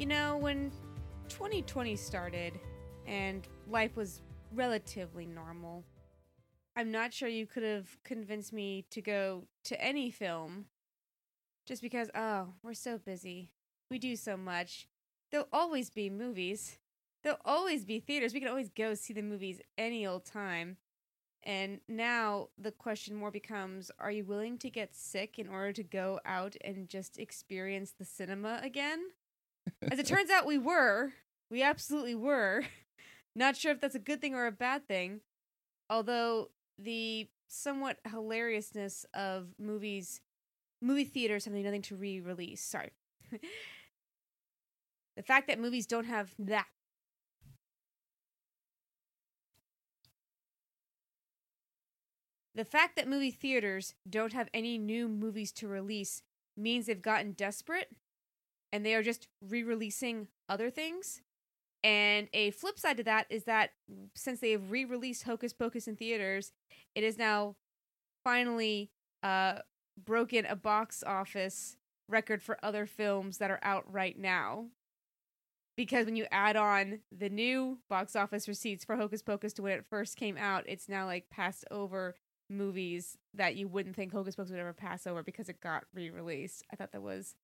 You know, when 2020 started and life was relatively normal, I'm not sure you could have convinced me to go to any film just because, oh, we're so busy. We do so much. There'll always be movies, there'll always be theaters. We can always go see the movies any old time. And now the question more becomes are you willing to get sick in order to go out and just experience the cinema again? As it turns out, we were. We absolutely were. Not sure if that's a good thing or a bad thing. Although the somewhat hilariousness of movies, movie theaters having nothing to re release. Sorry. the fact that movies don't have that. The fact that movie theaters don't have any new movies to release means they've gotten desperate and they are just re releasing other things. And a flip side to that is that since they have re released Hocus Pocus in theaters, it is now finally uh, broken a box office record for other films that are out right now. Because when you add on the new box office receipts for Hocus Pocus to when it first came out, it's now like passed over movies that you wouldn't think Hocus Pocus would ever pass over because it got re released. I thought that was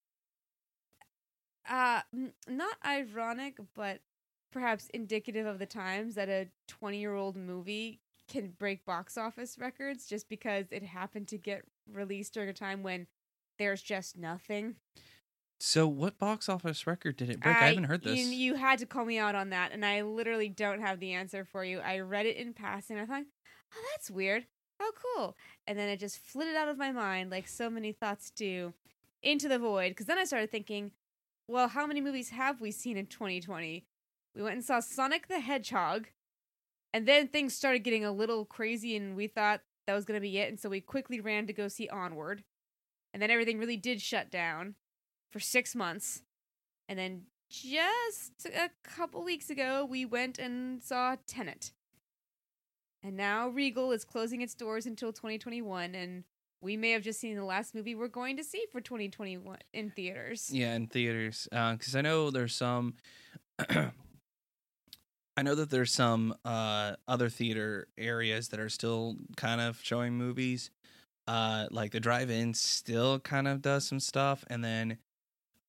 uh not ironic but perhaps indicative of the times that a 20 year old movie can break box office records just because it happened to get released during a time when there's just nothing So, what box office record did it break? I, haven't heard this. You, you had to call me out on that, and I literally don't have the answer for you. I read it in passing. I thought, oh, that's weird. Oh, cool. And then it just flitted out of my mind, like so many thoughts do, into the void. Because then I started thinking, well, how many movies have we seen in 2020? We went and saw Sonic the Hedgehog, and then things started getting a little crazy, and we thought that was going to be it. And so we quickly ran to go see Onward. And then everything really did shut down for six months. And then just a couple weeks ago, we went and saw Tenet. And now Regal is closing its doors until 2021, and we may have just seen the last movie we're going to see for 2021 in theaters. Yeah, in theaters. Because I know there's some. I know that there's some uh, other theater areas that are still kind of showing movies. Uh, like the drive-in still kind of does some stuff, and then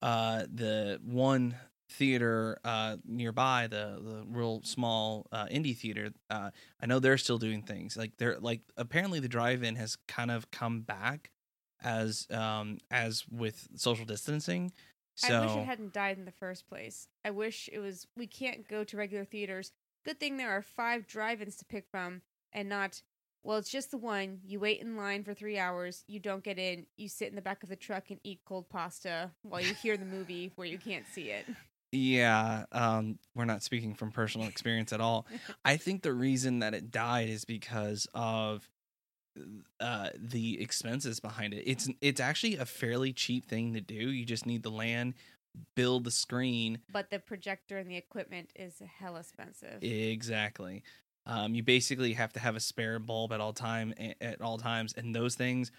uh, the one theater uh, nearby, the the real small uh, indie theater, uh, I know they're still doing things. Like they're like apparently the drive-in has kind of come back as um as with social distancing. So I wish it hadn't died in the first place. I wish it was. We can't go to regular theaters. Good thing there are five drive-ins to pick from, and not. Well, it's just the one. You wait in line for three hours. You don't get in. You sit in the back of the truck and eat cold pasta while you hear the movie where you can't see it. Yeah, um, we're not speaking from personal experience at all. I think the reason that it died is because of uh, the expenses behind it. It's it's actually a fairly cheap thing to do. You just need the land, build the screen. But the projector and the equipment is hell expensive. Exactly. Um, you basically have to have a spare bulb at all time at all times, and those things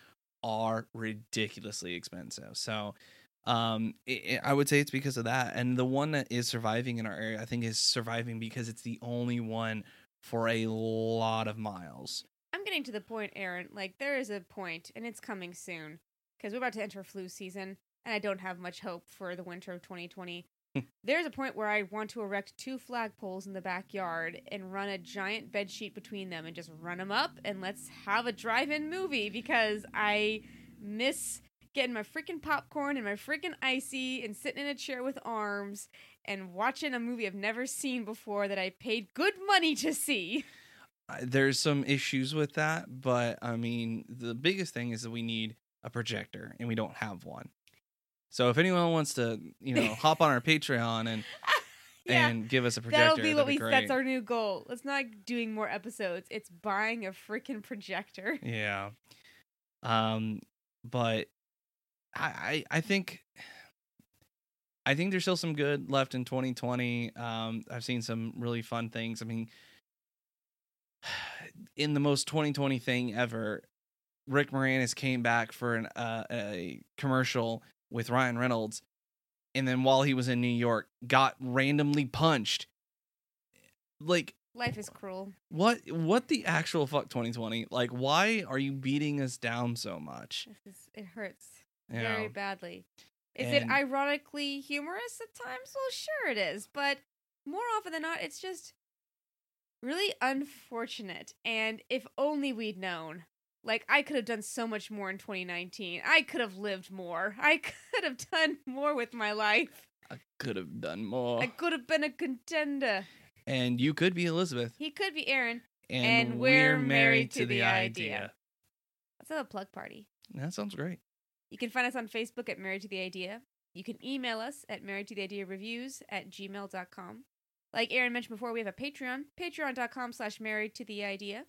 are ridiculously expensive. So um it, i would say it's because of that and the one that is surviving in our area i think is surviving because it's the only one for a lot of miles I'm getting to the point, Aaron. Like there is a point, and it's coming soon because we're about to enter flu season, and I don't have much hope for the winter of 2020. There's a point where I want to erect two flagpoles in the backyard and run a giant bed sheet between them and just run them up and let's have a drive-in movie because I miss getting my freaking popcorn and my freaking icy and sitting in a chair with arms and watching a movie I've never seen before that I paid good money to see. There's some issues with that but i mean the biggest thing is that we need a projector and we don't have one so if anyone wants to you know hop on our patreon and yeah. and give us a projector That'll be what we. great. That's our new goal. It's not doing more episodes. It's buying a freaking projector. Yeah. Um, but I, I think I think there's still some good left in 2020. Um, I've seen some really fun things. I mean, in the most 2020 thing ever, Rick Moranis came back for an uh, a commercial with Ryan Reynolds, and then while he was in New York, got randomly punched. Like Life is cruel. what? What the actual fuck? 2020? Like, why are you beating us down so much? Is, it hurts very know? badly. Is And- it ironically humorous at times? Well, sure it is, but more often than not, it's just really unfortunate. And if only we'd known. Like, I could have done so much more in 2019. I could have lived more. I could have done more with my life. I could have done more. I could have been a contender. and you could be Elizabeth. He could be Aaron. And, And we're married to the idea. Let's have a plug party. That sounds great. You can find us on Facebook at Married to the Idea. You can email us at married to the idea reviews at gmail.com. Like Aaron mentioned before, we have a Patreon, patreon.com slash married to the idea.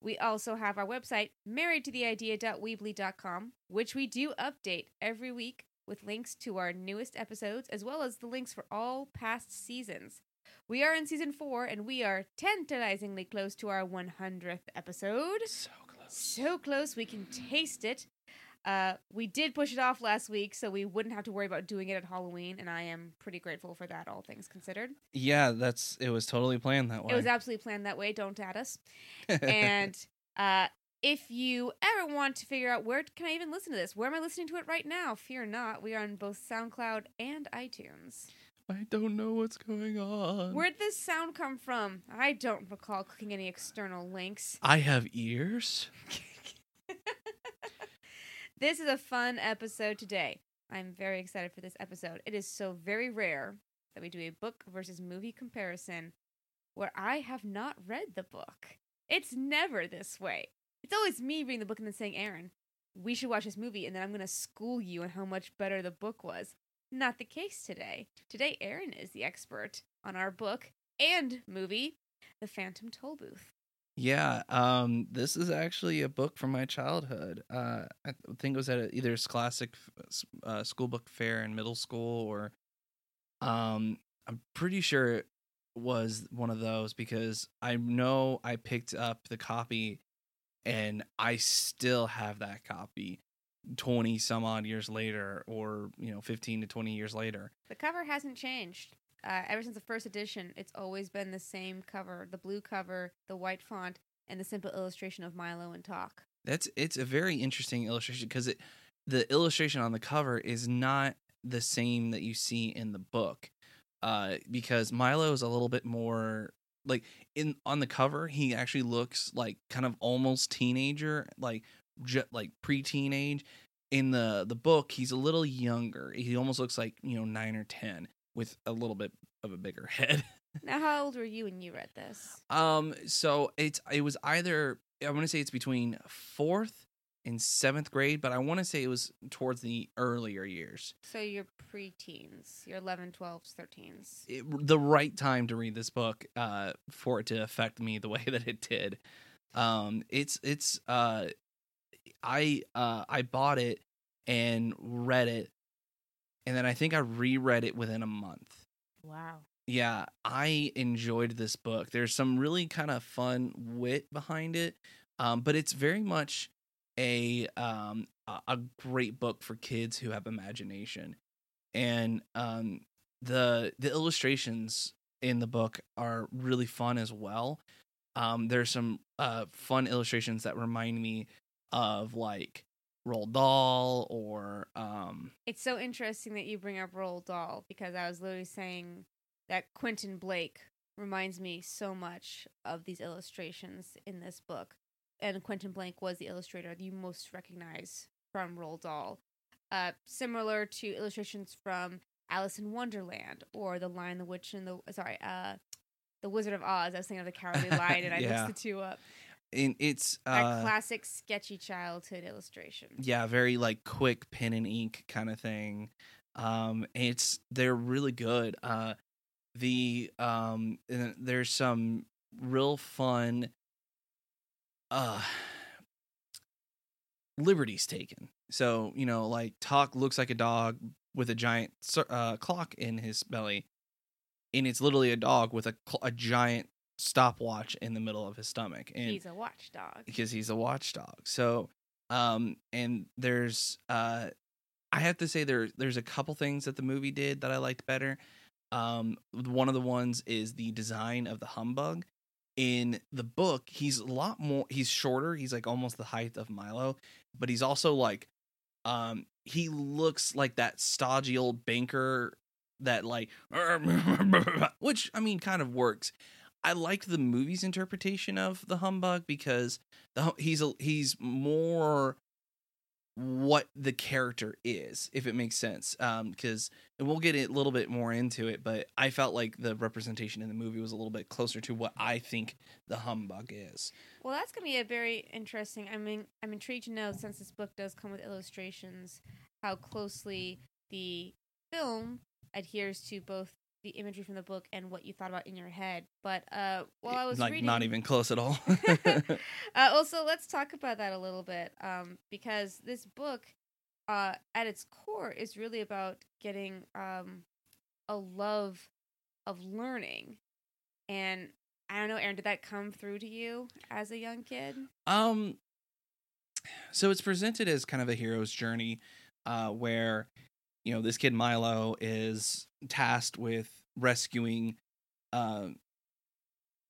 We also have our website, marriedtotheidea.weebly.com, which we do update every week with links to our newest episodes as well as the links for all past seasons. We are in season four and we are tantalizingly close to our 100th episode So close. so close we can taste it. Uh, we did push it off last week, so we wouldn't have to worry about doing it at Halloween, and I am pretty grateful for that, all things considered. Yeah, that's it was totally planned that way. It was absolutely planned that way. Don't at us. and uh, if you ever want to figure out where can I even listen to this, where am I listening to it right now? Fear not, we are on both SoundCloud and iTunes. I don't know what's going on. Where'd this sound come from? I don't recall clicking any external links. I have ears. This is a fun episode today. I'm very excited for this episode. It is so very rare that we do a book versus movie comparison where I have not read the book. It's never this way. It's always me reading the book and then saying, Aaron, we should watch this movie, and then I'm going to school you on how much better the book was. Not the case today. Today, Aaron is the expert on our book and movie, The Phantom Toll Booth. Yeah, um, this is actually a book from my childhood. Uh, I think it was at a, either Scholastic uh, school book fair in middle school, or um, I'm pretty sure it was one of those because I know I picked up the copy, and I still have that copy, twenty some odd years later, or you know, fifteen to twenty years later. The cover hasn't changed. Uh, ever since the first edition, it's always been the same cover the blue cover, the white font, and the simple illustration of Milo and Tock. That's it's a very interesting illustration because it the illustration on the cover is not the same that you see in the book. Uh, because Milo is a little bit more like in on the cover, he actually looks like kind of almost teenager, like ju- like pre-teenage. In the the book, he's a little younger. He almost looks like you know nine or ten with a little bit of a bigger head. Now, how old were you when you read this? Um, so it's it was either I want to say it's between fourth and seventh grade, but I want to say it was towards the earlier years. So you're preteens, you're 11, 12s, 13s. It, the right time to read this book, uh, for it to affect me the way that it did. Um, it's it's uh, I uh I bought it and read it, and then I think I reread it within a month. Wow. yeah i enjoyed this book there's some really kind of fun wit behind it um, but it's very much a um, a great book for kids who have imagination and um, the the illustrations in the book are really fun as well um, there's some uh, fun illustrations that remind me of like Roald Dahl or um, It's so interesting that you bring up Roald Dahl because I was literally saying that Quentin Blake reminds me so much of these illustrations in this book. And Quentin Blake was the illustrator that you most recognize from Roald Dahl. Uh, similar to illustrations from Alice in Wonderland or The Lion, the Witch, and the sorry, uh, The Wizard of Oz. I was thinking of the Cowardly Lion, and I Yeah. mixed the two up. And it's uh, classic sketchy childhood illustration. yeah very like quick pen and ink kind of thing. Um it's they're really good. Uh the um there's some real fun uh liberties taken. So you know like Tock looks like a dog with a giant uh, clock in his belly and it's literally a dog with a, cl- a giant stopwatch in the middle of his stomach and He's a watchdog. because he's a watchdog. So, um, and there's uh, I have to say there there's a couple things that the movie did that I liked better. Um, one of the ones is the design of the humbug. In the book, he's a lot more. He's shorter. He's like almost the height of Milo, but he's also like, um, he looks like that stodgy old banker that like, which I mean, kind of works. I liked the movie's interpretation of the humbug because the he's a, he's more what the character is, if it makes sense. Um, because and we'll get a little bit more into it, but I felt like the representation in the movie was a little bit closer to what I think the humbug is. Well, that's gonna be a very interesting. I mean, I'm intrigued to know since this book does come with illustrations, how closely the film adheres to both the imagery from the book and what you thought about in your head. But uh, while I was like reading, not even close at all. uh, also, let's talk about that a little bit um, because this book, uh, at its core, is really about getting um, a love of learning. And I don't know, Aaron, did that come through to you as a young kid? Um, so it's presented as kind of a hero's journey, uh, where you know this kid Milo is tasked with rescuing uh,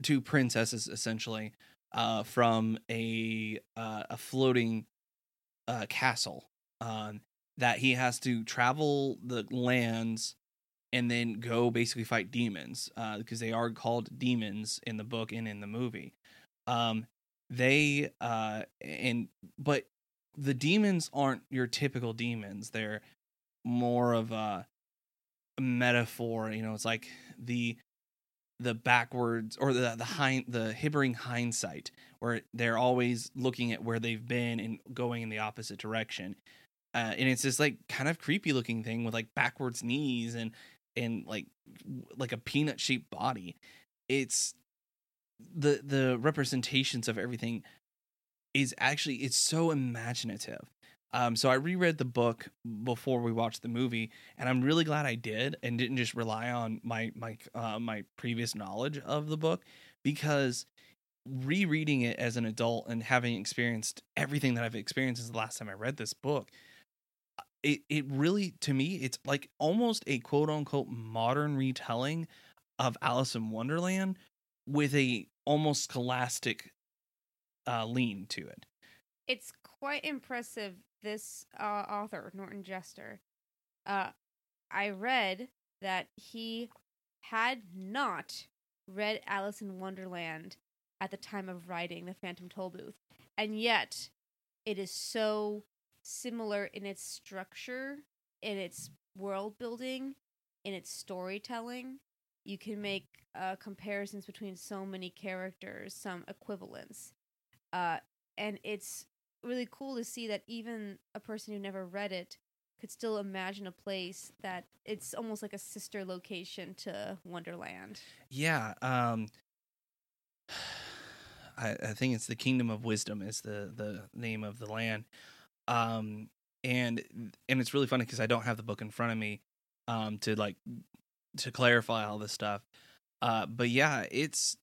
two princesses essentially uh, from a uh, a floating uh, castle um, that he has to travel the lands and then go basically fight demons because they are called demons in the book and in the movie. Um, they uh, and but the demons aren't your typical demons. They're more of a metaphor. You know, it's like the the backwards or the the hind the hibbering hindsight, where they're always looking at where they've been and going in the opposite direction. Uh, and it's this like kind of creepy looking thing with like backwards knees and and like like a peanut shaped body. It's the the representations of everything is actually it's so imaginative um, so I reread the book before we watched the movie, and I'm really glad I did and didn't just rely on my my uh, my previous knowledge of the book because rereading it as an adult and having experienced everything that I've experienced since the last time I read this book, uh, it it really to me it's like almost a quote unquote modern retelling of Alice in Wonderland with a almost scholastic uh, lean to it. It's quite impressive this uh, author, Norton Juster, uh, I read that he had not read Alice in Wonderland at the time of writing The Phantom Tollbooth. And yet, it is so similar in its structure, in its world building, in its storytelling. You can make uh, comparisons between so many characters, some equivalents. Uh, and it's really cool to see that even a person who never read it could still imagine a place that it's almost like a sister location to Wonderland. Yeah, um I, I think it's the Kingdom of Wisdom is the the name of the land. Um and and it's really funny because I don't have the book in front of me um to like to clarify all this stuff. Uh but yeah, it's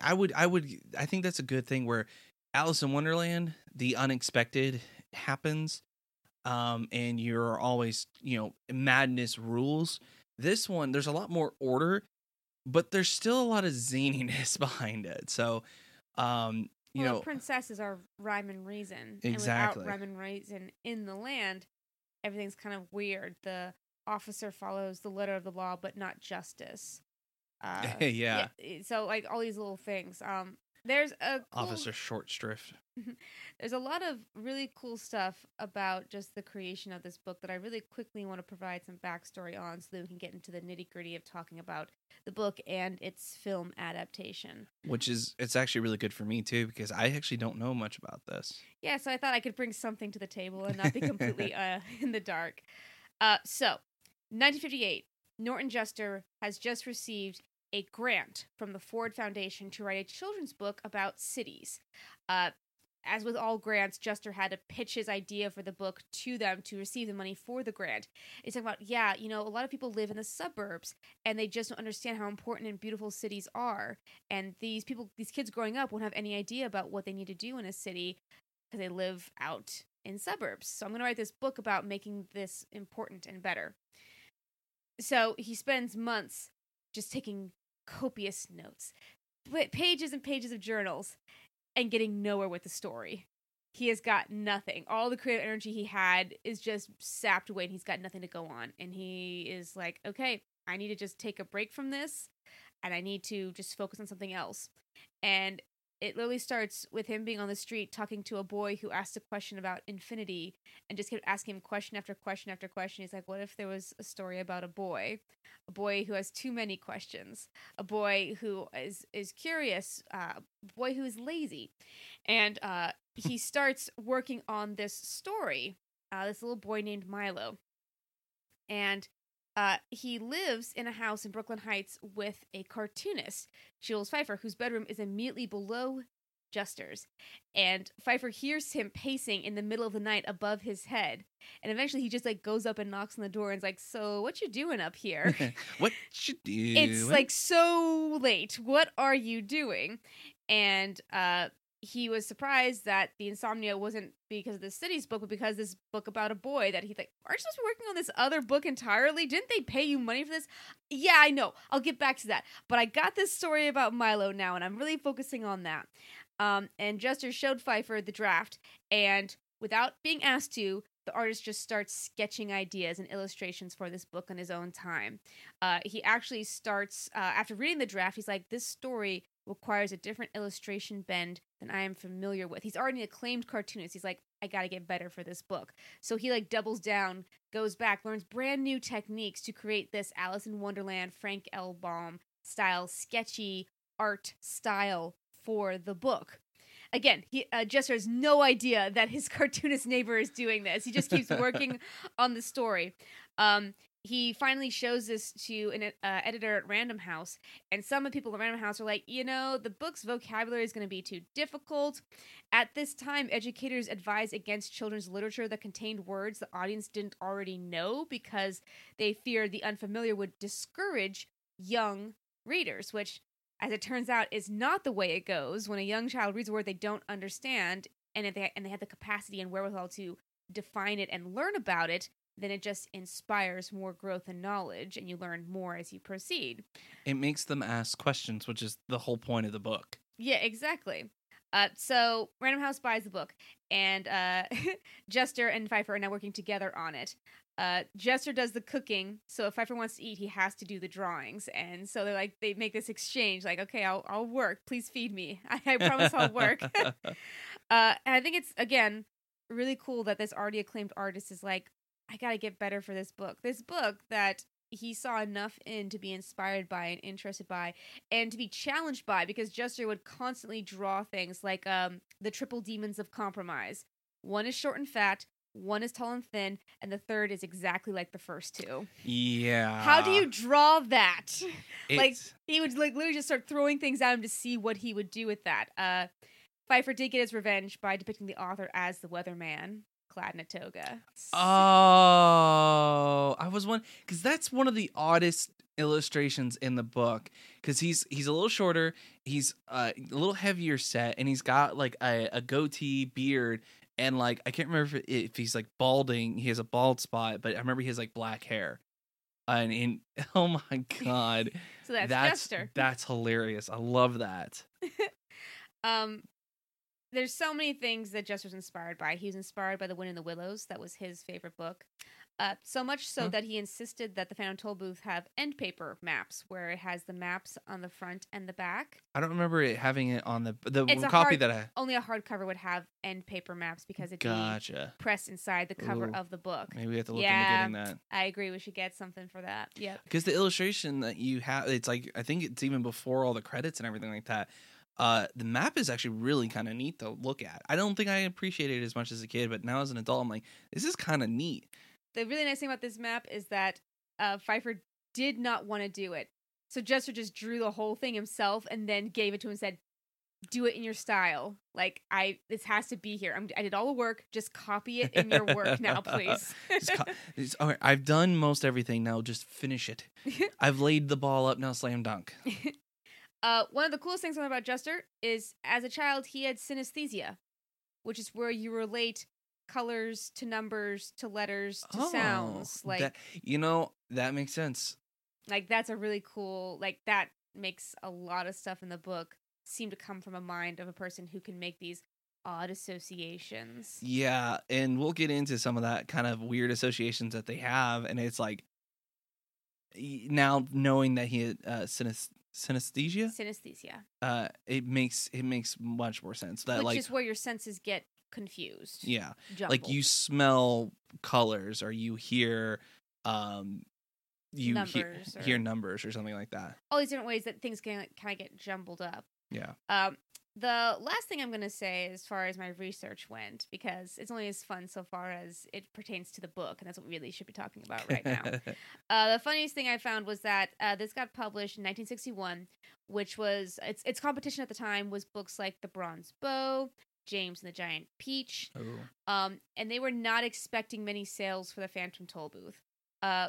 I would I would I think that's a good thing where Alice in Wonderland, the unexpected happens, um, and you're always, you know, madness rules. This one, there's a lot more order, but there's still a lot of zaniness behind it. So, um, you well, know, princesses are rhyme and reason, exactly. and without rhyme and reason in the land, everything's kind of weird. The officer follows the letter of the law, but not justice. Uh, yeah. yeah. So like all these little things. Um, there's a cool, Officer Short Shrift. there's a lot of really cool stuff about just the creation of this book that I really quickly want to provide some backstory on so that we can get into the nitty gritty of talking about the book and its film adaptation. Which is, it's actually really good for me too, because I actually don't know much about this. Yeah, so I thought I could bring something to the table and not be completely uh, in the dark. Uh, so, 1958, Norton Juster has just received a grant from the Ford Foundation to write a children's book about cities. Uh, as with all grants, Juster had to pitch his idea for the book to them to receive the money for the grant. He's talking about, yeah, you know, a lot of people live in the suburbs and they just don't understand how important and beautiful cities are. And these people, these kids growing up won't have any idea about what they need to do in a city because they live out in suburbs. So I'm going to write this book about making this important and better. So he spends months just taking copious notes, pa- pages and pages of journals, and getting nowhere with the story. He has got nothing. All the creative energy he had is just sapped away, and he's got nothing to go on. And he is like, okay, I need to just take a break from this, and I need to just focus on something else. And it literally starts with him being on the street talking to a boy who asked a question about infinity and just kept asking him question after question after question. He's like, What if there was a story about a boy? A boy who has too many questions, a boy who is is curious, uh, a boy who is lazy. And uh, he starts working on this story, uh, this little boy named Milo. And uh, he lives in a house in Brooklyn Heights with a cartoonist, Jules Feiffer, whose bedroom is immediately below Juster's. And Feiffer hears him pacing in the middle of the night above his head. And eventually he just like goes up and knocks on the door and is like, So what you doing up here? what you do? it's like so late. What are you doing? And uh he was surprised that the insomnia wasn't because of the city's book, but because this book about a boy that he's like, aren't you supposed to be working on this other book entirely? Didn't they pay you money for this? Yeah, I know. I'll get back to that. But I got this story about Milo now, and I'm really focusing on that. Um, and Juster showed Feiffer the draft, and without being asked to, the artist just starts sketching ideas and illustrations for this book on his own time. Uh, he actually starts, uh, after reading the draft, he's like, this story requires a different illustration bend than I am familiar with. He's already an acclaimed cartoonist. He's like, I gotta get better for this book. So he like doubles down, goes back, learns brand new techniques to create this Alice in Wonderland, Frank L. Baum style, sketchy art style for the book. Again, he uh, Juster has no idea that his cartoonist neighbor is doing this. He just keeps working on the story. Um, he finally shows this to an uh, editor at Random House, and some of the people at Random House are like, you know, the book's vocabulary is going to be too difficult. At this time, educators advise against children's literature that contained words the audience didn't already know because they feared the unfamiliar would discourage young readers, which, as it turns out, is not the way it goes. When a young child reads a word they don't understand, and if they and they have the capacity and wherewithal to define it and learn about it, then it just inspires more growth and knowledge and you learn more as you proceed. It makes them ask questions, which is the whole point of the book. Yeah, exactly. Uh, so Random House buys the book, and uh, Juster and Feiffer are now working together on it. Uh, Juster does the cooking, so if Feiffer wants to eat, he has to do the drawings, and so they're like they make this exchange, like, okay, I'll I'll work, please feed me, I, I promise I'll work. uh, and I think it's again really cool that this already acclaimed artist is like, I gotta get better for this book. This book that he saw enough in to be inspired by and interested by and to be challenged by because Juster would constantly draw things like um the triple demons of compromise. One is short and fat, one is tall and thin, and the third is exactly like the first two. yeah. How do you draw that? like he would like literally just start throwing things at him to see what he would do with that. Uh Feiffer did get his revenge by depicting the author as the weatherman, clad in a. Oh, I was one because that's one of the oddest illustrations in the book because he's he's a little shorter, he's uh, a little heavier set, and he's got like a, a goatee beard. And like I can't remember if, if he's like balding, he has a bald spot, but I remember he has like black hair. And in oh my god, So that's, that's that's hilarious. I love that. Um, there's so many things that Juster's inspired by. He was inspired by The Wind in the Willows. That was his favorite book. Uh, so much so Huh. that he insisted that the Phantom Toll booth have end paper maps, where it has the maps on the front and the back. I don't remember it having it on the the It's copy hard- that I Only a hardcover would have end paper maps because be gotcha. pressed inside the cover Ooh. of the book. Maybe we have to look Yeah. into getting that. I agree. We should get something for that. Yep. because the illustration that you have it's like i think it's even before all the credits and everything like that uh the map is actually really kind of neat to look at i don't think i appreciated it as much as a kid but now as an adult i'm like this is kind of neat The really nice thing about this map is that uh, Feiffer did not want to do it. So Juster just drew the whole thing himself and then gave it to him and said, "Do it in your style. Like I, this has to be here. I'm, I did all the work. Just copy it in your work now, please." Just co- it's- all right, i've done most everything now just finish it i've laid the ball up now slam dunk uh, one of the coolest things about Juster is, as a child, he had synesthesia, which is where you relate colors to numbers to letters to sounds. Like Oh, that, you know that makes sense. like that's a really cool like that makes a lot of stuff in the book seem to come from a mind of a person who can make these odd associations. Yeah, and we'll get into some of that kind of weird associations that they have, and it's like now knowing that he had uh, synesthesia, Synesthesia. uh, it makes it makes much more sense. That which like is where your senses get confused. yeah, Jumbled. like you smell colors or you hear um you hear, Numbers hear or- numbers or something like that. all these different ways that things can like, kind of get jumbled up. Yeah. Um, the last thing I'm going to say, as far as my research went, because it's only as fun so far as it pertains to the book, and that's what we really should be talking about right now. Uh, the funniest thing I found was that uh, this got published in 1961, which was its its competition at the time was books like The Bronze Bow, James and the Giant Peach, oh. um, and they were not expecting many sales for the Phantom Toll Booth. Uh,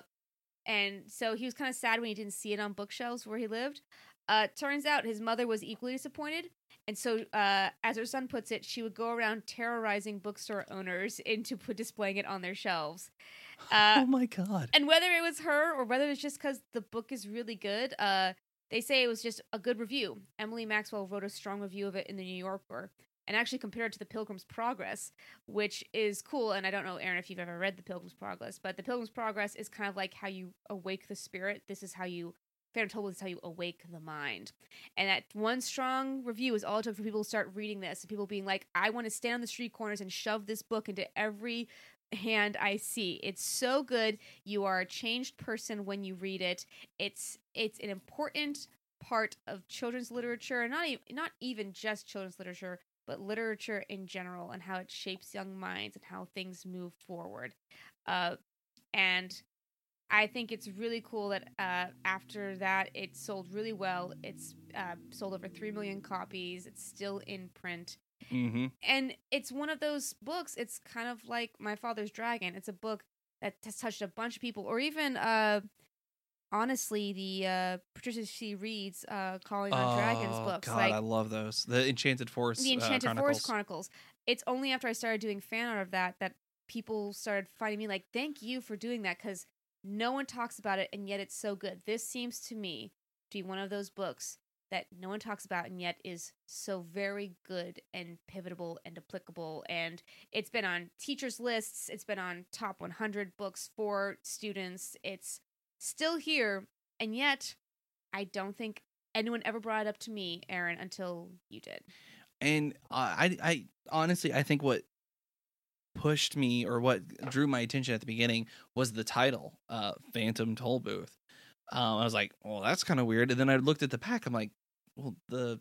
and so he was kind of sad when he didn't see it on bookshelves where he lived. Uh, turns out his mother was equally disappointed, and so, uh, as her son puts it, she would go around terrorizing bookstore owners into put displaying it on their shelves. Uh, oh my god. and whether it was her or whether it's just because the book is really good, uh, they say it was just a good review. Emily Maxwell wrote a strong review of it in the New Yorker and actually compared it to The Pilgrim's Progress, which is cool. And I don't know, Aaron, if you've ever read The Pilgrim's Progress, but The Pilgrim's Progress is kind of like how you awake the spirit. This is how you. Toll Booth is how you awake the mind. And that one strong review is all it took for people to start reading this and people being like, I want to stand on the street corners and shove this book into every hand I see. It's so good. You are a changed person when you read it. It's it's an important part of children's literature, and not even not even just children's literature, but literature in general, and how it shapes young minds and how things move forward. Uh, and I think it's really cool that uh, after that it sold really well. It's uh, sold over three million copies. It's still in print Mm-hmm. and it's one of those books it's kind of like my father's dragon it's a book that has touched a bunch of people or even uh honestly the uh patricia c Wrede's uh calling on dragons Oh, books God, like I love those. The Enchanted Forest. the uh, enchanted Chronicles. forest chronicles it's only after i started doing fan art of that that people started finding me like thank you for doing that because no one talks about it and yet it's so good. This seems to me to be one of those books that no one talks about and yet is so very good and pivotal and applicable. And it's been on teachers lists. It's been on top 100 books for students. It's still here and yet i don't think anyone ever brought it up to me aaron until you did. And I, I honestly, I think what pushed me or what drew my attention at the beginning was the title, uh, Phantom Toll Booth. Um, I was like, well, that's kind of weird. And then I looked at the pack. I'm like, well, the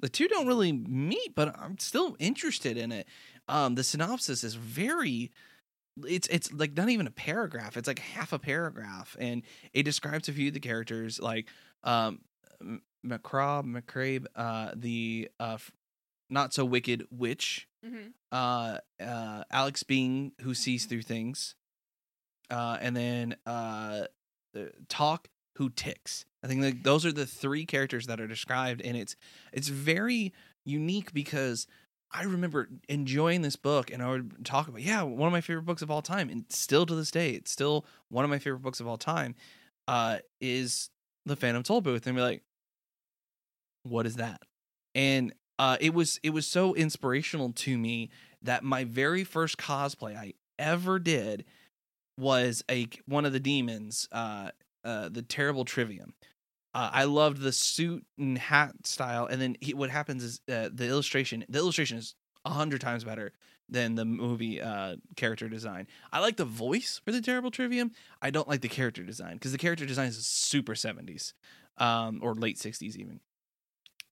the two don't really meet, but I'm still interested in it. Um, the synopsis is very. It's it's like not even a paragraph. It's like half a paragraph, and it describes a few of the characters, like um, M- McCraw, McCrabe, uh, the uh, not so wicked witch, mm-hmm. uh, uh, Alex Bean, who sees through things, uh, and then uh, uh, Tock, who ticks. I think like those are the three characters that are described, and it's it's very unique because I remember enjoying this book, and I would talk about yeah, one of my favorite books of all time, and still to this day, it's still one of my favorite books of all time. Uh, is the Phantom Toll Booth, and be like, what is that? And uh, it was it was so inspirational to me that my very first cosplay I ever did was a one of the demons, uh, uh, the terrible Trivium. Uh, I loved the suit and hat style, and then he, what happens is uh, the illustration. The illustration is a hundred times better than the movie uh, character design. I like the voice for the terrible Trivium. I don't like the character design because the character design is super seventies um, or late sixties even.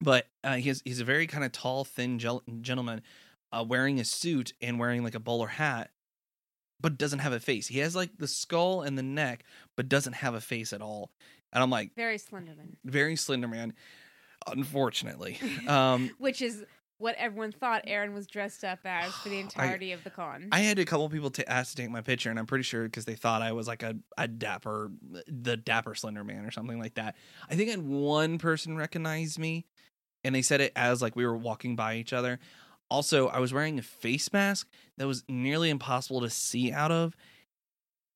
But uh, he's he's a very kind of tall, thin gel- gentleman, uh, wearing a suit and wearing like a bowler hat, but doesn't have a face. He has like the skull and the neck, but doesn't have a face at all. And I'm like, very slenderman very slender man. Unfortunately, um, which is what everyone thought aaron was dressed up as for the entirety of the con I had a couple people to ask to take my picture, and I'm pretty sure because they thought I was like a, a dapper, the dapper slender man or something like that. I think I had one person recognize me, and they said it as like we were walking by each other. Also, I was wearing a face mask that was nearly impossible to see out of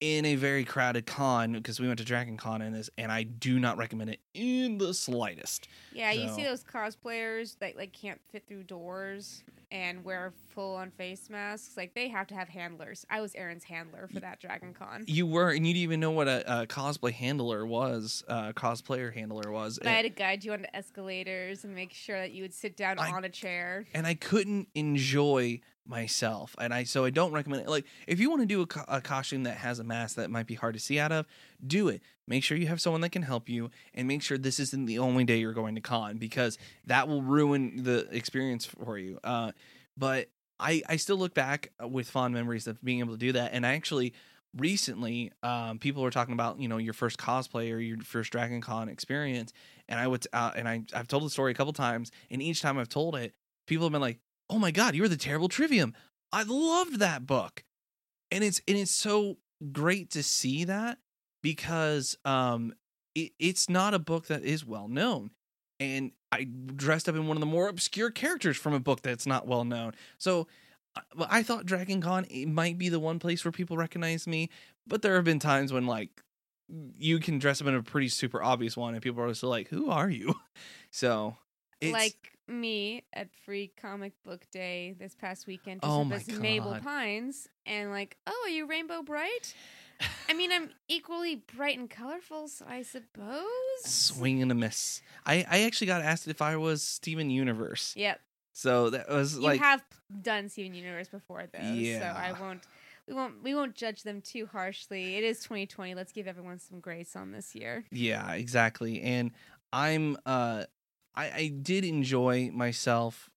in a very crowded con because we went to Dragon Con in this, and I do not recommend it in the slightest. Yeah, you see those cosplayers that like can't fit through doors and wear full on face masks. Like they have to have handlers. I was Aaron's handler for that Dragon Con. You were, and you didn't even know what a, a cosplay handler was, uh, cosplayer handler was. But I had to guide you onto escalators and make sure that you would sit down I- on a chair. and I couldn't enjoy myself. And I so I don't recommend it. Like if you want to do a, co- a costume that has a mask that might be hard to see out of, do it. Make sure you have someone that can help you, and make sure this isn't the only day you're going to con because that will ruin the experience for you. Uh, but I I still look back with fond memories of being able to do that, and I actually. Recently, um, people were talking about you know your first cosplay or your first Dragon Con experience, and I would uh, and I I've told the story a couple times, and each time I've told it, people have been like, "Oh my god, you were the terrible trivium." I loved that book, and it's and it's so great to see that because um it, it's not a book that is well known, and I dressed up in one of the more obscure characters from a book that's not well known. So I- I thought Dragon Con it might be the one place where people recognize me, but there have been times when like you can dress up in a pretty super obvious one, and people are still like, "Who are you?" So it's, like me at Free Comic Book Day this past weekend. Oh up my as Mabel. Pines, and like, oh, are you Rainbow Brite? I mean, I'm equally bright and colorful, so I suppose. swing and a miss. I I actually got asked if I was Steven Universe, Yep, so that was you like have done Steven Universe before, though. yeah. So I won't. We won't. We won't judge them too harshly. It is 2020. Let's give everyone some grace on this year. yeah, exactly. And I'm uh I I did enjoy myself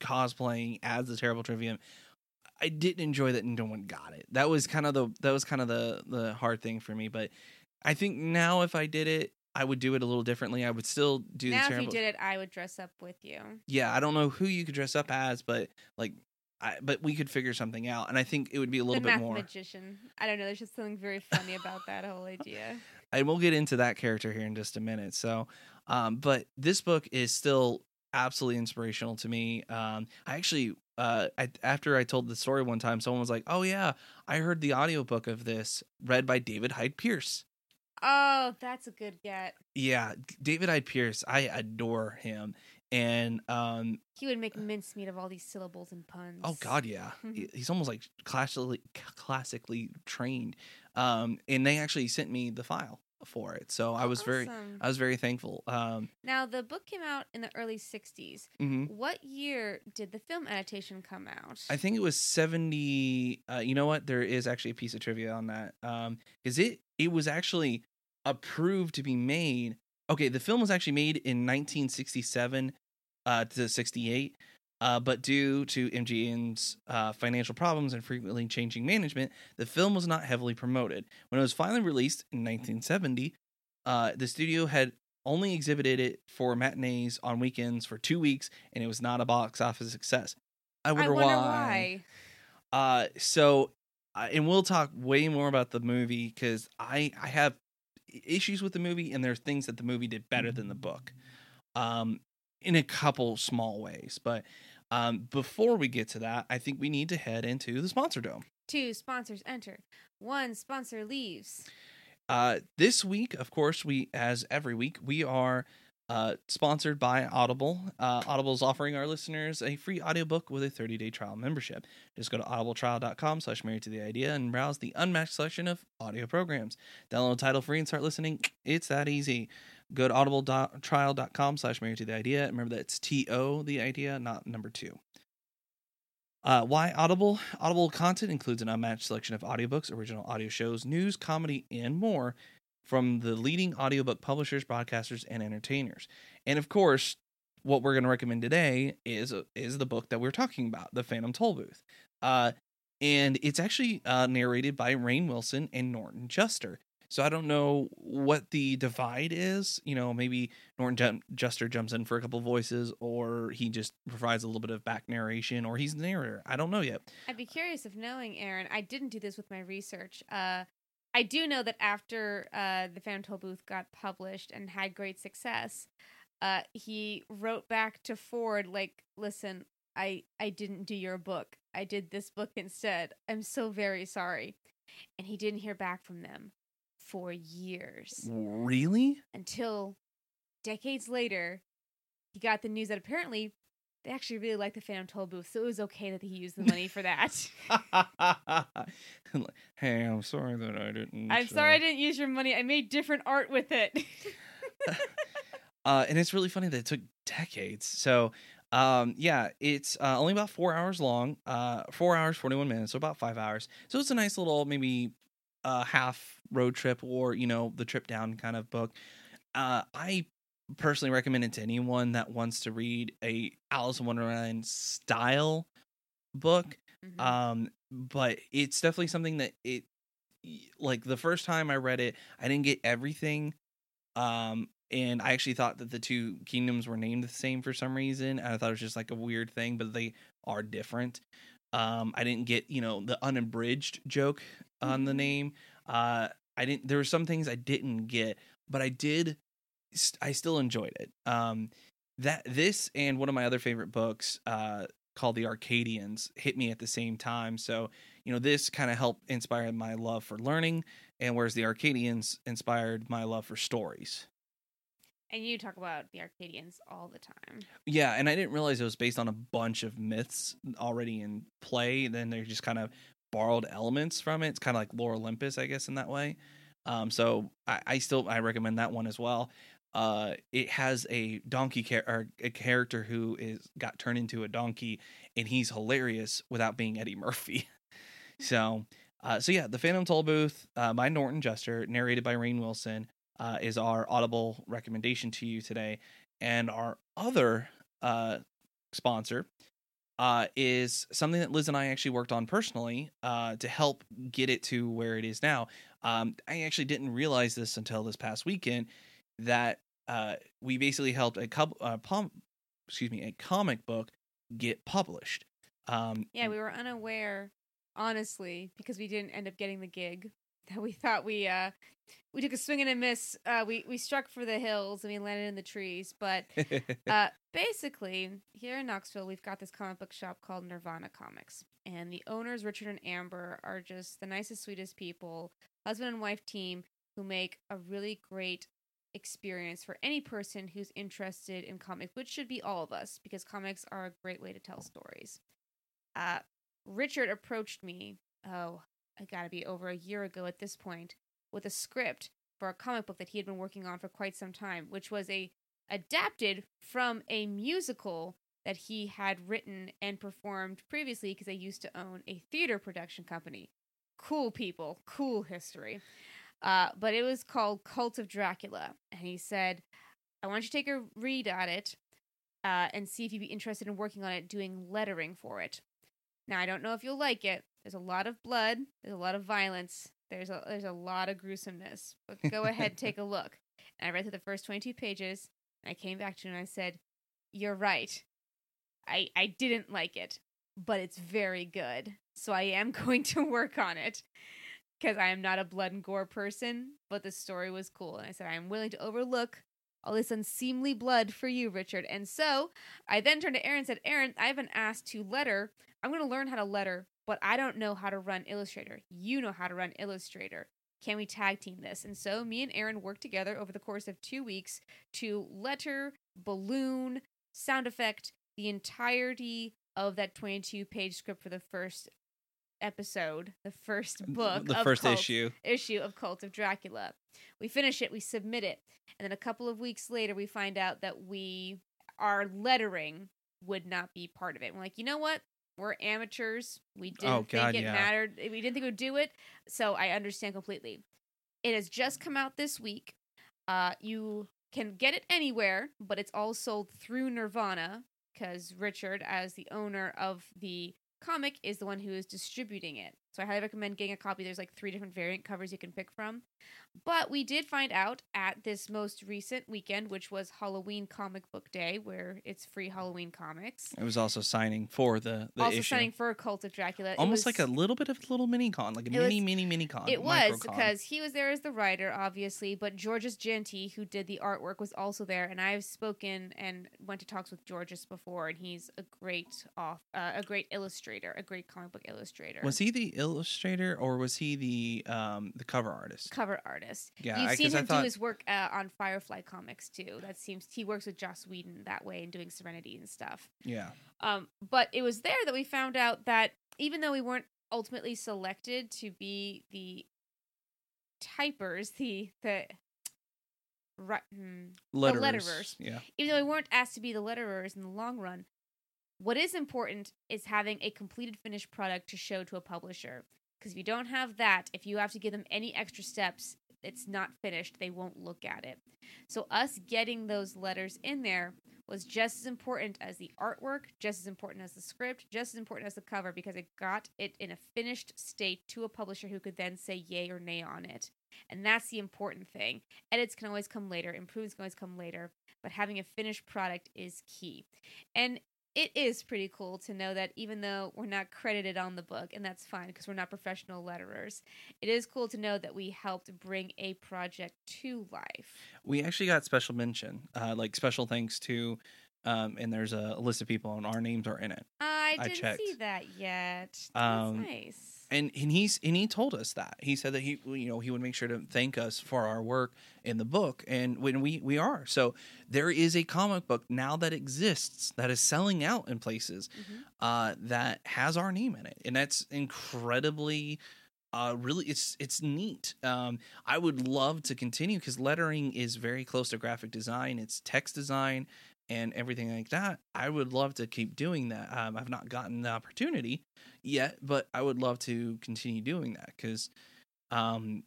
cosplaying as the terrible trivium. I didn't enjoy that and no one got it. That was kind of the that was kind of the the hard thing for me, but I think now if I did it, I would do it a little differently. I would still do now, the if you did it, I would dress up with you. yeah, I don't know who you could dress up as, but like, I but we could figure something out, and I think it would be a little the bit more. mathematician. I don't know. There's just something very funny about that whole idea. And we'll get into that character here in just a minute. So, um, but this book is still absolutely inspirational to me. Um, I actually, uh, I, after I told the story one time, someone was like, "Oh yeah, I heard the audiobook of this read by David Hyde Pierce." Oh, that's a good get. Yeah, David Hyde Pierce, I adore him, and um, He would make mincemeat of all these syllables and puns. Oh God, yeah. He's almost like classically classically trained. Um, and they actually sent me the file for it, so I was very I was very thankful. Um, Now the book came out in the early '60s. mhm. What year did the film adaptation come out? I think it was seventy. Uh, you know what? There is actually a piece of trivia on that. Um, because it it was actually approved to be made. Okay, the film was actually made in 1967 uh, to 68. Uh, but due to MGM's uh, financial problems and frequently changing management, the film was not heavily promoted. When it was finally released in 1970, uh, the studio had only exhibited it for matinees on weekends for two weeks, and it was not a box office success. I I wonder, wonder why. why. Uh, so, uh, and we'll talk way more about the movie because I I have issues with the movie, and there are things that the movie did better than the book, um, in a couple small ways. But um, before we get to that, I think we need to head into the sponsor dome. Two sponsors enter. One sponsor leaves. Uh, this week, of course, we as every week we are uh, sponsored by Audible. Uh, Audible is offering our listeners a free audiobook with a 30-day trial membership. Just go to audibletrial.com slash married to the idea and browse the unmatched selection of audio programs. Download title free and start listening. It's that easy. Go to audibletrial.com slash married to the idea. Remember that it's T-O, the idea, not number two. Uh, why Audible? Audible content includes an unmatched selection of audiobooks, original audio shows, news, comedy, and more from the leading audiobook publishers, broadcasters, and entertainers. And of course, what we're going to recommend today is is the book that we're talking about, The Phantom Toll Booth. Uh, and it's actually uh, narrated by Rainn Wilson and Norton Juster. So I don't know what the divide is. You know, maybe Norton Juster jumps in for a couple voices, or he just provides a little bit of back narration, or he's the narrator. I don't know yet. I'd be curious of knowing, Aaron. I didn't do this with my research. Uh, I do know that after uh, the Phantom Toll Booth got published and had great success, uh, he wrote back to Ford like, "Listen, I I didn't do your book. I did this book instead. I'm so very sorry." And he didn't hear back from them for years Really? until decades later he got the news that apparently they actually really liked the Phantom Toll booth, so it was okay that he used the money for that. hey, I'm sorry that I didn't. I'm sorry uh, I didn't use your money. I made different art with it. uh, and it's really funny that it took decades. So, um, yeah, it's uh, only about four hours long, uh, four hours, 41 minutes, so about five hours. So it's a nice little, maybe uh, half road trip or, you know, the trip down kind of book. Uh, I personally recommend it to anyone that wants to read a Alice in Wonderland style book. Mhm. Um, but it's definitely something that it like the first time I read it, I didn't get everything. Um, and I actually thought that the two kingdoms were named the same for some reason. And I thought it was just like a weird thing, but they are different. Um, I didn't get, you know, the unabridged joke on the Mhm. name. Uh, I didn't, there were some things I didn't get, but I did, I still enjoyed it. Um, that, this and one of my other favorite books, uh, called The Arcadians hit me at the same time. So, you know, this kind of helped inspire my love for learning, and whereas The Arcadians inspired my love for stories. and you talk about the Arcadians all the time. Yeah, and I didn't realize it was based on a bunch of myths already in play. Then they just kind of borrowed elements from it. It's kind of like Lore Olympus, I guess, in that way. Um, so I, I still I recommend that one as well. Uh, it has a donkey char- or a character who is got turned into a donkey, and he's hilarious without being Eddie Murphy. so, uh, so yeah, the Phantom Toll Booth uh, by Norton Juster, narrated by Rainn Wilson, uh, is our audible recommendation to you today. And our other uh, sponsor uh, is something that Liz and I actually worked on personally uh, to help get it to where it is now. Um, I actually didn't realize this until this past weekend that uh, we basically helped a couple, pom- excuse me, a comic book get published. Um, Yeah, we were unaware, honestly, because we didn't end up getting the gig. That we thought we uh we took a swing and a miss. Uh, we we struck for the hills and we landed in the trees. But uh, basically, here in Knoxville, we've got this comic book shop called Nirvana Comics, and the owners, Richard and Amber, are just the nicest, sweetest people, husband and wife team who make a really great experience for any person who's interested in comics, which should be all of us, because comics are a great way to tell stories. Uh, Richard approached me. Oh, I gotta be over a year ago at this point, with a script for a comic book that he had been working on for quite some time, which was a adapted from a musical that he had written and performed previously because I used to own a theater production company. Cool people, cool history. Uh, but it was called Cult of Dracula. And he said, I want you to take a read at it uh, and see if you'd be interested in working on it, doing lettering for it. Now, I don't know if you'll like it. There's a lot of blood, there's a lot of violence, there's a, there's a lot of gruesomeness. But go ahead, take a look. And I read through the first 22 pages, and I came back to you and I said, You're right. I, I didn't like it, but it's very good. So I am going to work on it because I am not a blood and gore person, but the story was cool. And I said, I am willing to overlook all this unseemly blood for you, Richard. And so I then turned to Aaron and said, Aaron, I haven't asked to letter. I'm going to learn how to letter, but I don't know how to run Illustrator. You know how to run Illustrator. Can we tag team this? And so me and Aaron worked together over the course of two weeks to letter, balloon, sound effect the entirety of that 22 page script for the first episode, the first book, the first Cult issue. issue of Cult of Dracula. We finish it, we submit it, and then a couple of weeks later, we find out that we our lettering would not be part of it. We're like, you know what? We're amateurs. We didn't Oh, think God, it yeah. mattered. We didn't think it would do it. So I understand completely. It has just come out this week. Uh, you can get it anywhere, but it's all sold through Nirvana because Richard, as the owner of the comic, is the one who is distributing it. So I highly recommend getting a copy. There's like three different variant covers you can pick from. But we did find out at this most recent weekend, which was Halloween Comic Book Day, where it's free Halloween comics. It was also signing for the, the also issue. signing for Cult of Dracula. Almost was- like a little bit of a little mini con, like a mini, was- mini, mini con. It was because he was there as the writer, obviously, but Georges Jeanty, who did the artwork, was also there. And I've spoken and went to talks with Georges before, and he's a great off, uh, a great illustrator, a great comic book illustrator. was he the illustrator or was he the um the cover artist? cover artist? Yeah, You've I- seen him thought- do his work uh, on Firefly Comics too. That seems he works with Joss Whedon that way and doing Serenity and stuff. Yeah, Um, but it was there that we found out that even though we weren't ultimately selected to be the typers, the the right, hmm, letterers. letterers. Yeah, even though we weren't asked to be the letterers in the long run, what is important is having a completed finished product to show to a publisher. Because if you don't have that, if you have to give them any extra steps, it's not finished. They won't look at it. So us getting those letters in there was just as important as the artwork, just as important as the script, just as important as the cover because it got it in a finished state to a publisher who could then say yay or nay on it. And that's the important thing. Edits can always come later, improvements can always come later, but having a finished product is key. And it is pretty cool to know that even though we're not credited on the book, and that's fine because we're not professional letterers, it is cool to know that we helped bring a project to life. we actually got special mention, uh, like special thanks to, um, and there's a list of people and our names are in it. I I didn't checked. see that yet. That's Um, nice. And and he's and he told us that. He said that he you know he would make sure to thank us for our work in the book and when we we are. So there is a comic book now that exists that is selling out in places Mhm. uh that has our name in it. And that's incredibly uh really it's it's neat. Um i would love to continue because lettering is very close to graphic design. It's text design and everything like that i would love to keep doing that um, i've not gotten the opportunity yet, but I would love to continue doing that because, um,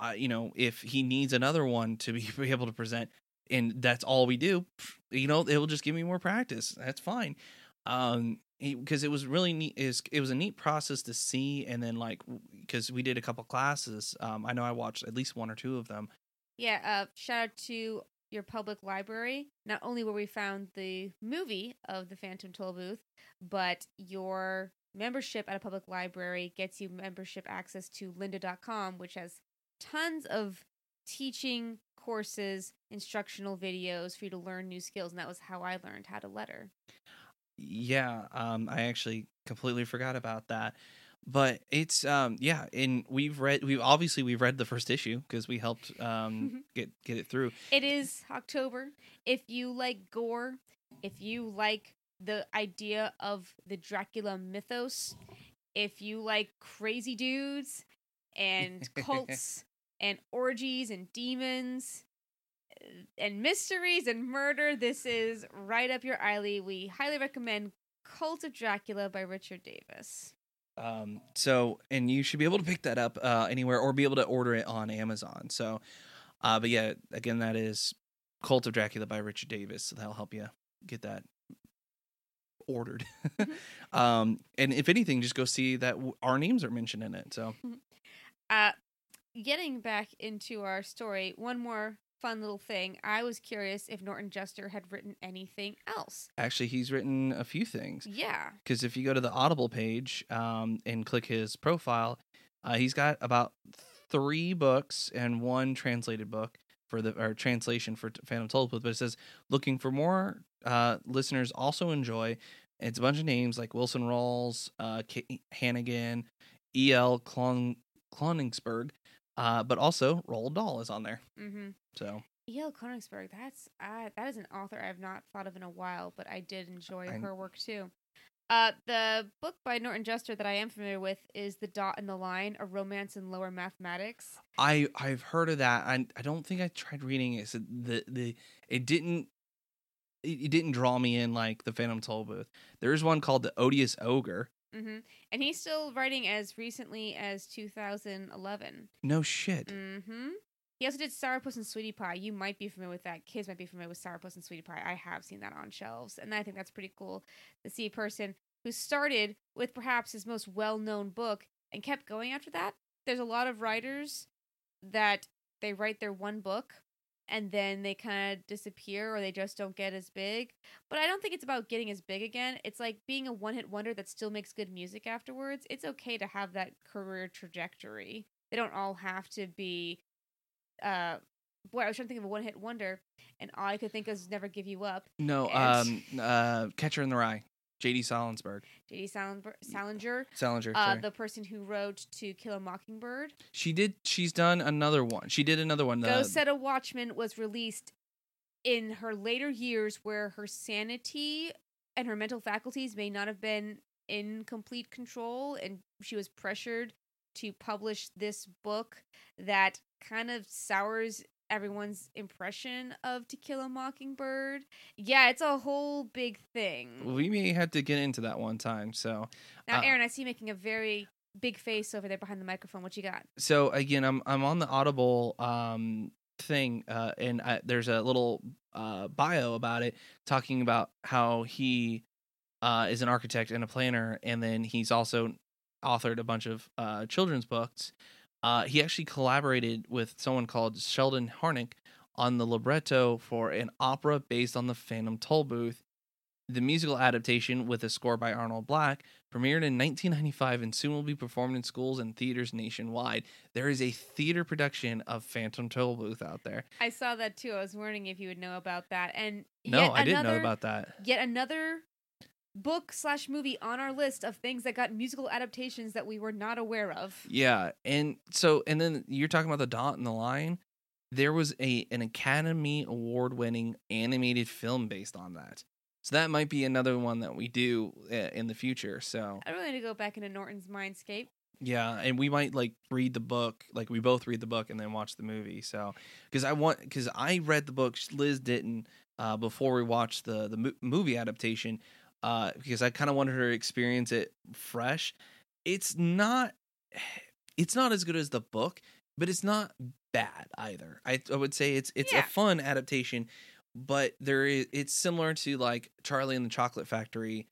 I you know if he needs another one to be, be able to present, and that's all we do, you know, it will just give me more practice. That's fine. Um, because it was really neat. Is it was a neat process to see, and then like because we did a couple classes. Um, I know I watched at least one or two of them. Yeah, uh, shout out to your public library. Not only where we found the movie of the Phantom Toll Booth, but your membership at a public library gets you membership access to lynda.com, which has tons of teaching courses, instructional videos for you to learn new skills. And that was how I learned how to letter. Yeah, um, I actually completely forgot about that. But it's um yeah, and we've read we've obviously we've read the first issue because we helped um get get it through. It is October. If you like gore, if you like the idea of the Dracula mythos, if you like crazy dudes and cults and orgies and demons uh, and mysteries and murder, this is right up your alley. We highly recommend Cult of Dracula by Richard Davis. Um so and you should be able to pick that up uh anywhere or be able to order it on Amazon. So uh but yeah, again that is Cult of Dracula by Richard Davis. So that'll help you get that ordered. um and if anything just go see that w- our names are mentioned in it. So Uh, getting back into our story, one more fun little thing. I was curious if Norton Juster had written anything else. actually he's written a few things. Yeah. because if you go to the Audible page um, and click his profile, uh, he's got about three books and one translated book for the or translation for Phantom Tollbooth. But it says looking for more uh, listeners also enjoy. It's a bunch of names like Wilson Rawls, uh, K- Hannigan, E. L. Klon- Kloningsberg, uh, but also Roald Dahl is on there. Mm-hmm. So E.L. Konigsburg, that's uh, that is an author I've not thought of in a while, but I did enjoy I- her work too. Uh, the book by Norton Juster that I am familiar with is The Dot and the Line, A Romance in Lower Mathematics. I I've heard of that. I I don't think I tried reading it. So the the it didn't it, it didn't draw me in like the Phantom Tollbooth. There's one called the Odious Ogre. Hmm And he's still writing as recently as 2011. No shit. Mm-hmm. He also did Sourpuss and Sweetie Pie. You might be familiar with that. Kids might be familiar with Sourpuss and Sweetie Pie. I have seen that on shelves, and I think that's pretty cool to see a person who started with perhaps his most well-known book and kept going after that. There's a lot of writers that they write their one book and then they kind of disappear or they just don't get as big. But I don't think it's about getting as big again. It's like being a one hit wonder that still makes good music afterwards. It's okay to have that career trajectory. They don't all have to be. Uh, boy, I was trying to think of a one hit wonder, and all I could think of is Never Give You Up. No, And- um, uh, Catcher in the Rye, J.D. Salinsberg, J.D. Salinger, Salinger Salinger. uh, the person who wrote To Kill a Mockingbird. she did. She's done another one. She did another one. Go uh, Set a Watchman was released in her later years where her sanity and her mental faculties may not have been in complete control and she was pressured to publish this book that kind of sours everyone's impression of To Kill a Mockingbird. Yeah, it's a whole big thing. we may have to get into that one time. So, Now, uh, Aaron, I see you making a very big face over there behind the microphone. What you got? so again, I'm I'm on the Audible um thing, uh, and I, there's a little uh bio about it talking about how he uh is an architect and a planner, and then he's also authored a bunch of uh children's books. Uh, he actually collaborated with someone called Sheldon Harnick on the libretto for an opera based on the Phantom Toll Booth. The musical adaptation, with a score by Arnold Black, premiered in 1995 and soon will be performed in schools and theaters nationwide. There is a theater production of Phantom Toll Booth out there. I saw that too. I was wondering if you would know about that. And No, I didn't know about that. yet another book slash movie on our list of things that got musical adaptations that we were not aware of. Yeah, and so and then you're talking about the Dot and the Line. There was a an Academy Award winning animated film based on that. So that might be another one that we do uh, in the future. So I really need to go back into Norton's Mindscape. yeah, and we might like read the book, like we both read the book and then watch the movie. So because I want because I read the book, Liz didn't uh, before we watched the the mo- movie adaptation uh, because I kind of wanted her to experience it fresh. It's not it's not as good as the book, but it's not bad either. I I would say it's it's Yeah. a fun adaptation, but there is it's similar to like Charlie and the Chocolate Factory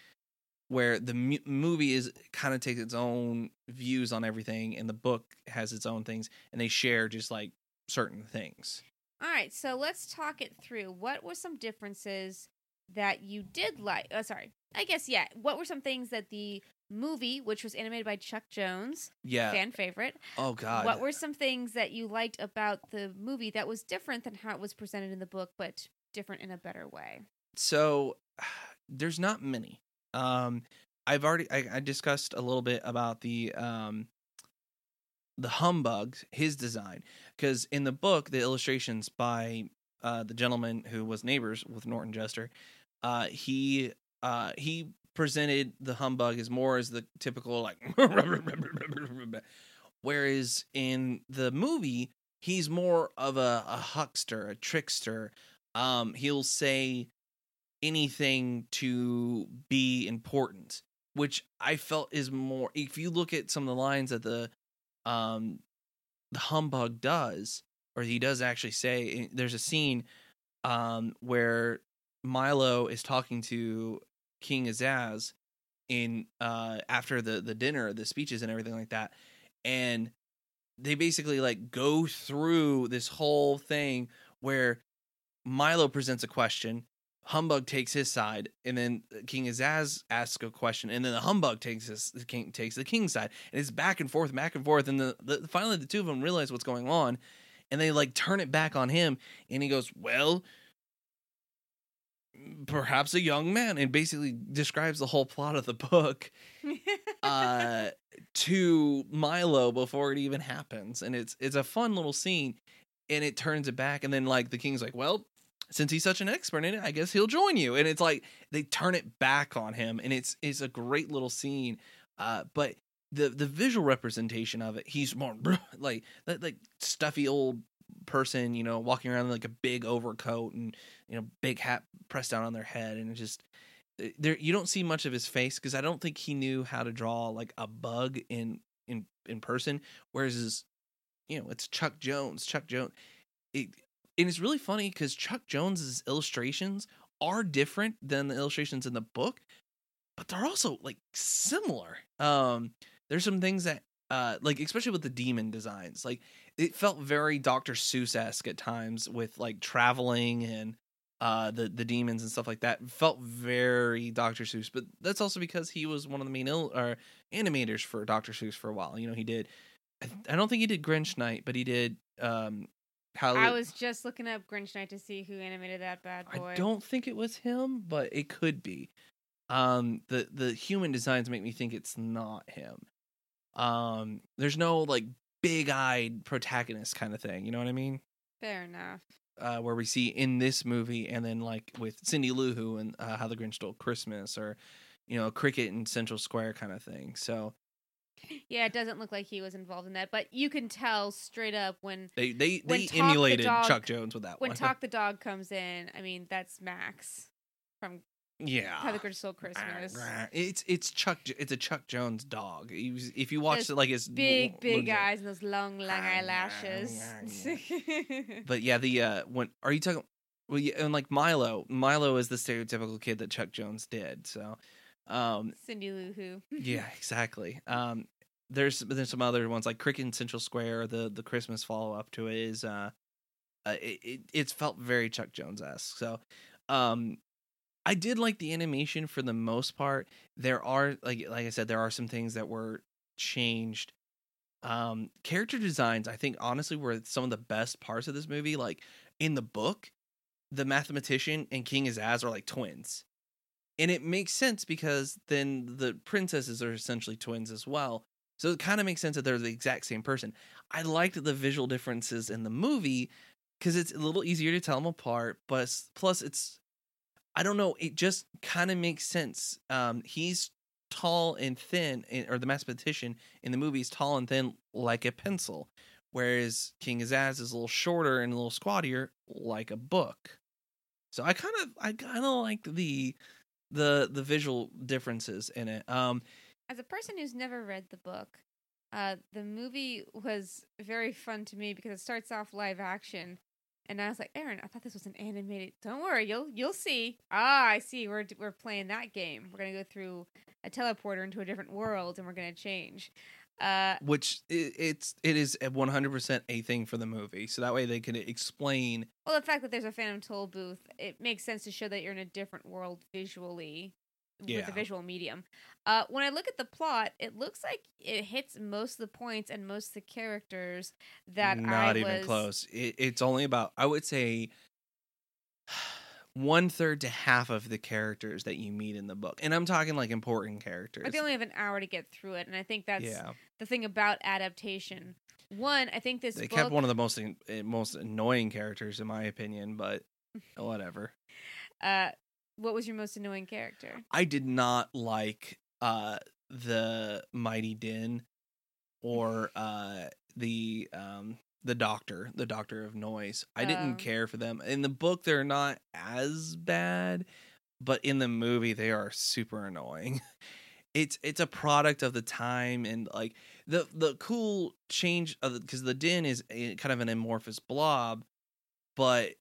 where the mu- movie is kind of takes its own views on everything and the book has its own things and they share just like certain things. All right, so let's talk it through. What were some differences that you did like? Oh, sorry. I guess yeah. What were some things that the movie, which was animated by Chuck Jones, Yeah. fan favorite, oh god. what were some things that you liked about the movie that was different than how it was presented in the book, but different in a better way? so there's not many um i've already I, I discussed a little bit about the um the humbugs, his design because in the book the illustrations by uh the gentleman who was neighbors with norton Juster uh he uh he presented the humbug as more as the typical like whereas in the movie he's more of a, a huckster a trickster. Um he'll say anything to be important which i felt is more if you look at some of the lines that the um the humbug does or he does actually say there's a scene um where milo is talking to king azaz in uh after the the dinner the speeches and everything like that and they basically like go through this whole thing where Milo presents a question, Humbug takes his side, and then King Azaz asks a question, and then the Humbug takes his the king takes the king's side, and it's back and forth, back and forth, and the, the finally the two of them realize what's going on, and they like turn it back on him, and he goes, "Well, perhaps a young man," and basically describes the whole plot of the book uh to Milo before it even happens. And it's it's a fun little scene and it turns it back and then like the king's like well since he's such an expert in it I guess he'll join you. And it's like they turn it back on him and it's it's a great little scene uh but the the visual representation of it he's more like that like stuffy old person you know walking around in like a big overcoat and you know big hat pressed down on their head and just there you don't see much of his face because I don't think he knew how to draw like a bug in in in person. Whereas, his, you know, it's Chuck Jones. Chuck Jones. It, and it's really funny because Chuck Jones's illustrations are different than the illustrations in the book, but they're also like similar. Um, there's some things that uh like especially with the demon designs like it felt very dr seuss-esque at times with like traveling and uh the the demons and stuff like that felt very dr seuss but that's also because he was one of the main il- or animators for dr seuss for a while you know he did I, I don't think he did grinch night but he did um how I was just looking up Grinch Night to see who animated that bad boy. I don't think it was him, but it could be. Um, the the human designs make me think it's not him. Um, there's no like big eyed protagonist kind of thing. You know what I mean? Fair enough. Uh, where we see in this movie, and then like with Cindy Lou Who and uh, How the Grinch Stole Christmas, or you know, Cricket in Central Square kind of thing. So Yeah, it doesn't look like he was involved in that, but you can tell straight up when they they When they Talk the emulated Dog- Chuck Jones with that when one. Talk the Dog comes in. I mean, that's Max from yeah. How the Grinch Stole Christmas. It's it's Chuck. It's a Chuck Jones dog. He was, if you watch Those it, like his Big, big eyes and those long, long eyelashes. But yeah, the uh, when are you talking? Well, yeah, and like Milo, Milo is the stereotypical kid that Chuck Jones did. So, um, Cindy Lou Who. yeah, exactly. Um, there's there's some other ones like Cricket in Central Square. The the Christmas follow up to it is uh, uh it, it it's felt very Chuck Jones esque. So, um, I did like the animation for the most part. There are like like I said, there are some things that were changed. Um, character designs, I think, honestly, were some of the best parts of this movie. Like in the book, the mathematician and King Azaz are like twins, and it makes sense because then the princesses are essentially twins as well. So it kind of makes sense that they're the exact same person. I liked the visual differences in the movie because it's a little easier to tell them apart. But plus, it's I don't know. It just kind of makes sense. Um, he's tall and thin, in- or the mathematician in the movie is tall and thin like a pencil, whereas King Azaz is a little shorter and a little squattier like a book. So I kind of, I kind of like the the the visual differences in it. Um, As a person who's never read the book, uh, the movie was very fun to me because it starts off live action, and I was like, Aaron, I thought this was an animated. Don't worry, you'll you'll see. Ah, I see. We're we're playing that game. We're gonna go through a teleporter into a different world, and we're gonna change. Uh, which it, it's it is one hundred percent a thing for the movie, so that way they can explain. well, the fact that there's a Phantom Toll booth, it makes sense to show that you're in a different world visually with Yeah. the visual medium. Uh, when I look at the plot, it looks like it hits most of the points and most of the characters that not I even was close. It, it's only about I would say one third to half of the characters that you meet in the book, and I'm talking like important characters. Like they only have an hour to get through it, and I think that's yeah, the thing about adaptation. One, I think this they book. kept one of the most eh, most annoying characters in my opinion, but whatever. uh, what was your most annoying character? I did not like uh the Mighty Din or uh the um the doctor, the doctor of noise. I Oh. didn't care for them. In the book they're not as bad, but in the movie they are super annoying. It's it's a product of the time and like the the cool change of because the din is a, kind of an amorphous blob, but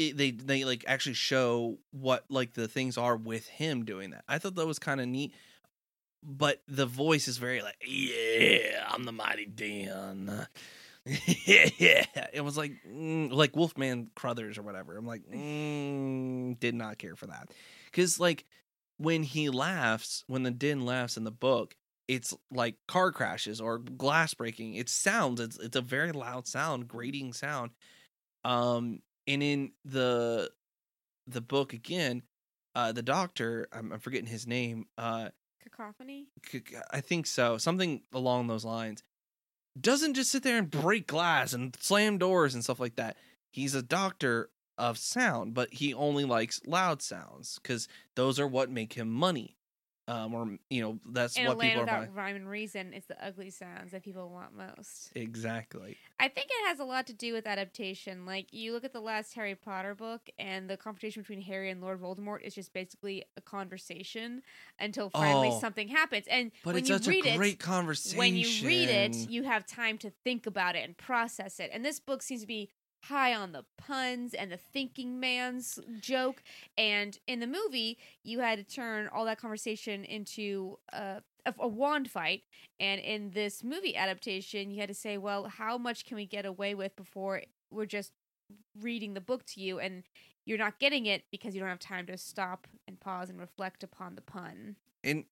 it, they they like actually show what like the things are with him doing that. I thought that was kind of neat, but the voice is very like, yeah, I'm the mighty Dan. yeah, it was like mm, like Wolfman Crothers or whatever. I'm like, mm, did not care for that because like when he laughs, when the din laughs in the book, it's like car crashes or glass breaking. It sounds it's it's a very loud sound, grating sound. Um, and in the the book again, uh, the doctor, I'm, I'm forgetting his name. Uh, Cacophony. I think so, something along those lines. Doesn't just sit there and break glass and slam doors and stuff like that. He's a doctor of sound, but he only likes loud sounds because those are what make him money. Um, or you know, that's what land people are without buying. rhyme and reason, it's the ugly sounds that people want most. Exactly. I think it has a lot to do with adaptation. Like you look at the last Harry Potter book, and the confrontation between Harry and Lord Voldemort is just basically a conversation until finally Oh. something happens. And But when it's you such read a great it, conversation. when you read it, you have time to think about it and process it. And this book seems to be high on the puns and the thinking man's joke. And in the movie, you had to turn all that conversation into a, a, a wand fight. And in this movie adaptation, you had to say, well, how much can we get away with before we're just reading the book to you and you're not getting it because you don't have time to stop and pause and reflect upon the pun. And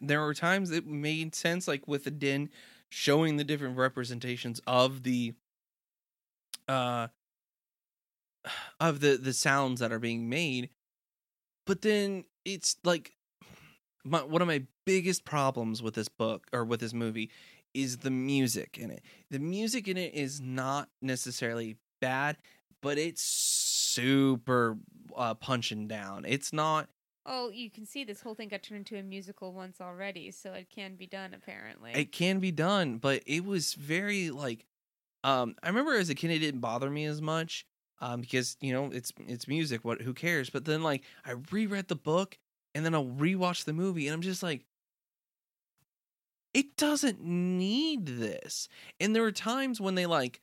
there were times it made sense, like with the din showing the different representations of the uh of the the sounds that are being made but then it's like my, one of my biggest problems with this book or with this movie is the music in it the music in it is not necessarily bad but it's super uh, punching down it's not Oh, you can see this whole thing got turned into a musical once already, so it can be done apparently. it can be done but it was very like um i remember as a kid it didn't bother me as much um because you know it's it's music what who cares? But then like i reread the book and then i'll rewatch the movie and i'm just like it doesn't need this. And there were times when they like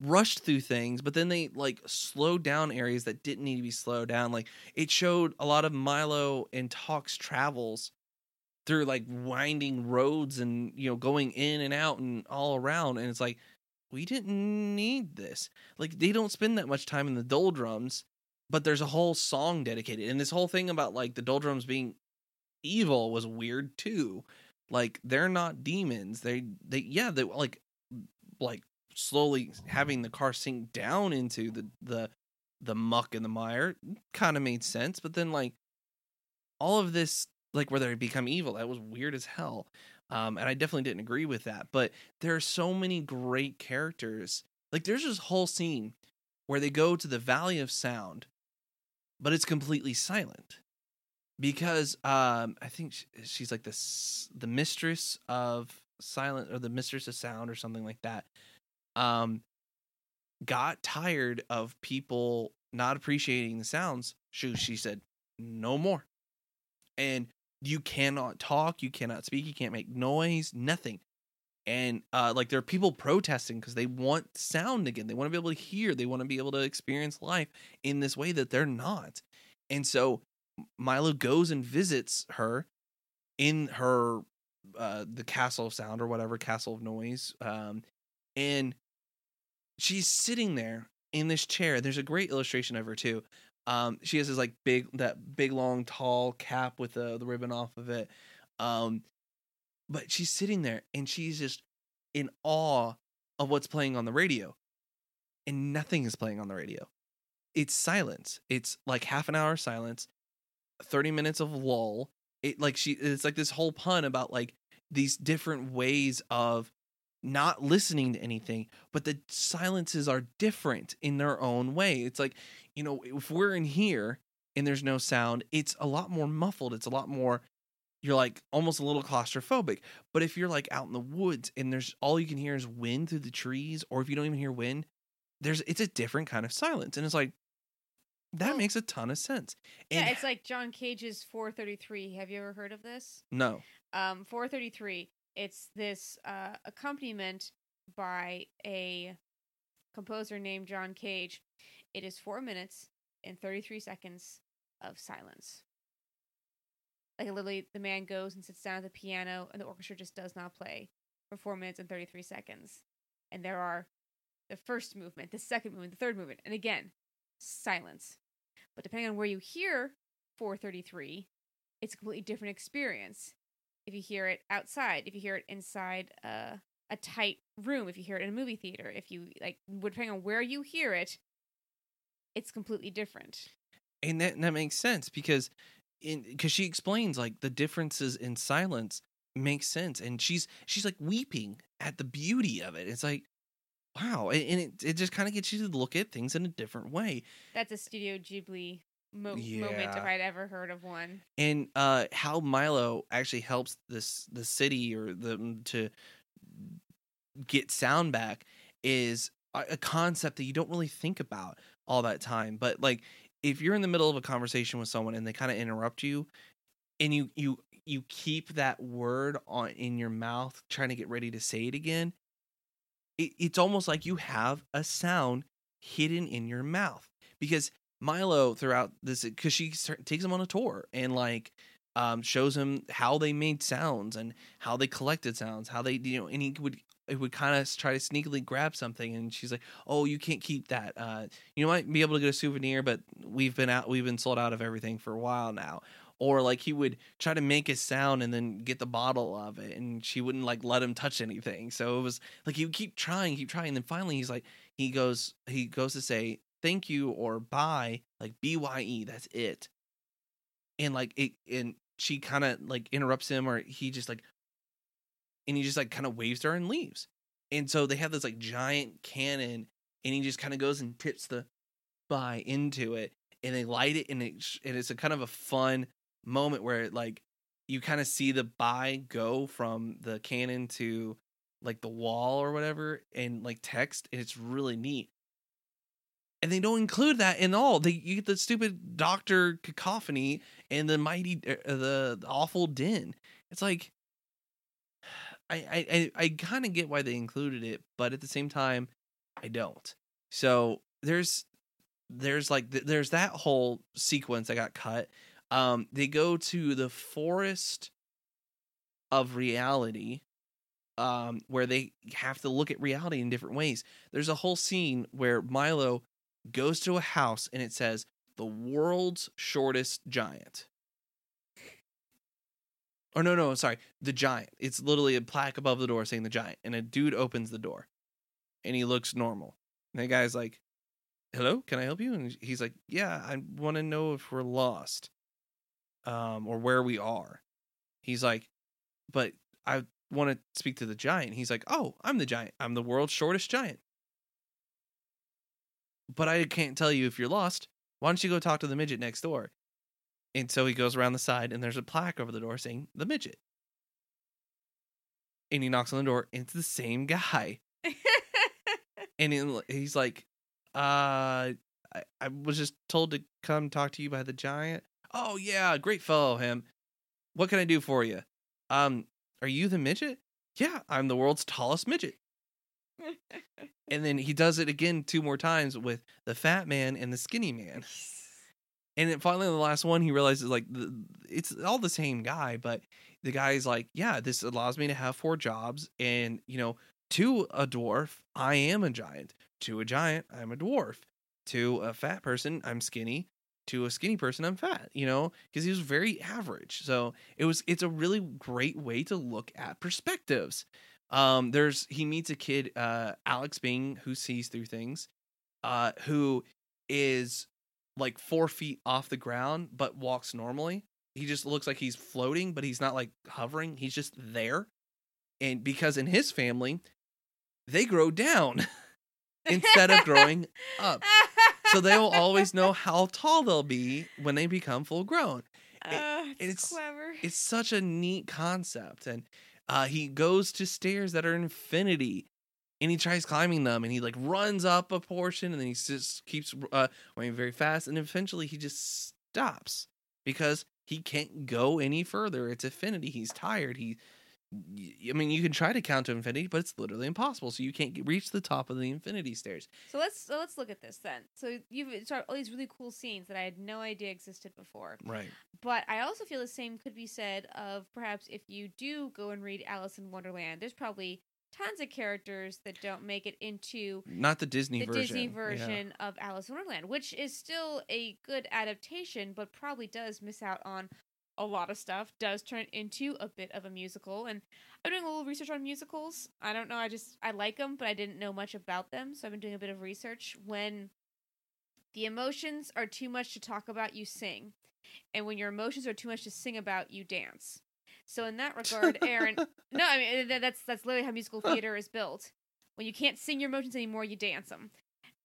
rushed through things but then they like slowed down areas that didn't need to be slowed down. Like it showed a lot of milo and Tock's travels through like winding roads and you know going in and out and all around and it's like we didn't need this. Like they don't spend that much time in the doldrums but there's a whole song dedicated and this whole thing about like the doldrums being evil was weird too. Like they're not demons. They they yeah they like like slowly having the car sink down into the the the muck and the mire kind of made sense but then like all of this like where they become evil that was weird as hell um and i definitely didn't agree with that but there are so many great characters. Like there's this whole scene where they go to the valley of sound but it's completely silent because um i think she's like this the mistress of silent or the mistress of sound or something like that um got tired of people not appreciating the sounds. She, she said no more. And you cannot talk you cannot speak you can't make noise nothing. And uh like there are people protesting because they want sound again they want to be able to hear they want to be able to experience life in this way that they're not. And so milo goes and visits her in her uh the castle of sound or whatever castle of noise um and she's sitting there in this chair. There's a great illustration of her too um she has this like big that big long tall cap with the the ribbon off of it. Um but she's sitting there and she's just in awe of what's playing on the radio. And nothing is playing on the radio. It's silence. It's like half an hour silence 30 minutes of lull. It like she it's like this whole pun about like these different ways of not listening to anything but the silences are different in their own way it's like you know if we're in here and there's no sound it's a lot more muffled it's a lot more you're like almost a little claustrophobic but if you're like out in the woods and there's all you can hear is wind through the trees or if you don't even hear wind there's it's a different kind of silence and it's like that makes a ton of sense yeah, it's like John Cage's 433. Have you ever heard of this? no Um, 433. It's this uh, accompaniment by a composer named John Cage. It is four minutes and 33 seconds of silence. Like literally, the man goes and sits down at the piano, and the orchestra just does not play for four minutes and 33 seconds. And there are the first movement, the second movement, the third movement, and again, silence. But depending on where you hear 433, it's a completely different experience. If you hear it outside, if you hear it inside uh, a tight room, if you hear it in a movie theater, if you like, depending on where you hear it, it's completely different. and that that makes sense because in because she explains like the differences in silence makes sense and she's she's like weeping at the beauty of it it's like wow and, and it, it just kind of gets you to look at things in a different way That's a Studio Ghibli mo- moment if I'd ever heard of one. and uh how milo actually helps this the city or the to get sound back is a, a concept that you don't really think about all that time. But like if you're in the middle of a conversation with someone and they kind of interrupt you and you you you keep that word on in your mouth trying to get ready to say it again it, it's almost like you have a sound hidden in your mouth. Because Milo throughout this because she takes him on a tour and like um, shows him how they made sounds and how they collected sounds, how they you know, and he would it would kind of try to sneakily grab something, and she's like, "Oh, you can't keep that. Uh, you might be able to get a souvenir, but we've been out, we've been sold out of everything for a while now." Or like he would try to make a sound and then get the bottle of it, and she wouldn't like let him touch anything. So it was like he would keep trying, keep trying, and then finally he's like, he goes, he goes to say thank you or bye, like B Y E, that's it. And like it, and she kind of like interrupts him, or he just like, and he just like kind of waves her and leaves. And so they have this like giant cannon, and he just kind of goes and tips the bye into it, and they light it, and it and it's a kind of a fun moment where like you kind of see the bye go from the cannon to like the wall or whatever and like text and it's really neat and they don't include that in all. They you get the stupid doctor cacophony and the mighty uh, the, the awful din. It's like i i i, kind of get why they included it but at the same time i don't. So there's there's like th- there's that whole sequence that got cut. Um they go to the forest of reality um where they have to look at reality in different ways. There's a whole scene where milo goes to a house and it says the world's shortest giant. Or no no sorry the giant. It's literally a plaque above the door saying the giant and a dude opens the door and he looks normal. And the guy's like hello can i help you? And he's like yeah i want to know if we're lost um or where we are. He's like but i want to speak to the giant. He's like oh i'm the giant. I'm the world's shortest giant but i can't tell you if you're lost. Why don't you go talk to the midget next door? And so he goes around the side and there's a plaque over the door saying the midget. And he knocks on the door and it's the same guy. And he- he's like uh I, I was just told to come talk to you by the giant. Oh yeah great fellow him. What can i do for you? Um are you the midget? Yeah i'm the world's tallest midget and then he does it again two more times with the fat man and the skinny man. And then finally the last one he realizes like the, it's all the same guy but the guy's like yeah this allows me to have four jobs and you know to a dwarf i am a giant. To a giant i'm a dwarf. To a fat person i'm skinny. To a skinny person i'm fat you know because he was very average. So it was it's a really great way to look at perspectives um there's he meets a kid uh alex bing who sees through things uh who is like four feet off the ground but walks normally. He just looks like he's floating but he's not like hovering. He's just there. And because in his family they grow down instead of growing up. So they will always know how tall they'll be when they become full grown. Uh, it's, it's- clever. it's such a neat concept. And uh, he goes to stairs that are infinity and he tries climbing them and he like runs up a portion and then he just keeps uh, going very fast and eventually he just stops because he can't go any further. It's infinity. He's tired. He I mean, you can try to count to infinity, but it's literally impossible. So you can't get, reach the top of the infinity stairs. So let's so let's look at this then. So you've it's all these really cool scenes that I had no idea existed before. Right. But I also feel the same could be said of perhaps if you do go and read Alice in Wonderland, there's probably tons of characters that don't make it into Not the Disney the version. Disney yeah. version of Alice in Wonderland, which is still a good adaptation, but probably does miss out on a lot of stuff. Does turn into a bit of a musical, and I'm doing a little research on musicals. I don't know, I just I like them, but I didn't know much about them, so I've been doing a bit of research. When the emotions are too much to talk about, you sing, and when your emotions are too much to sing about, you dance. So in that regard, Aaron, no, I mean that's that's literally how musical theater is built. When you can't sing your emotions anymore, you dance them.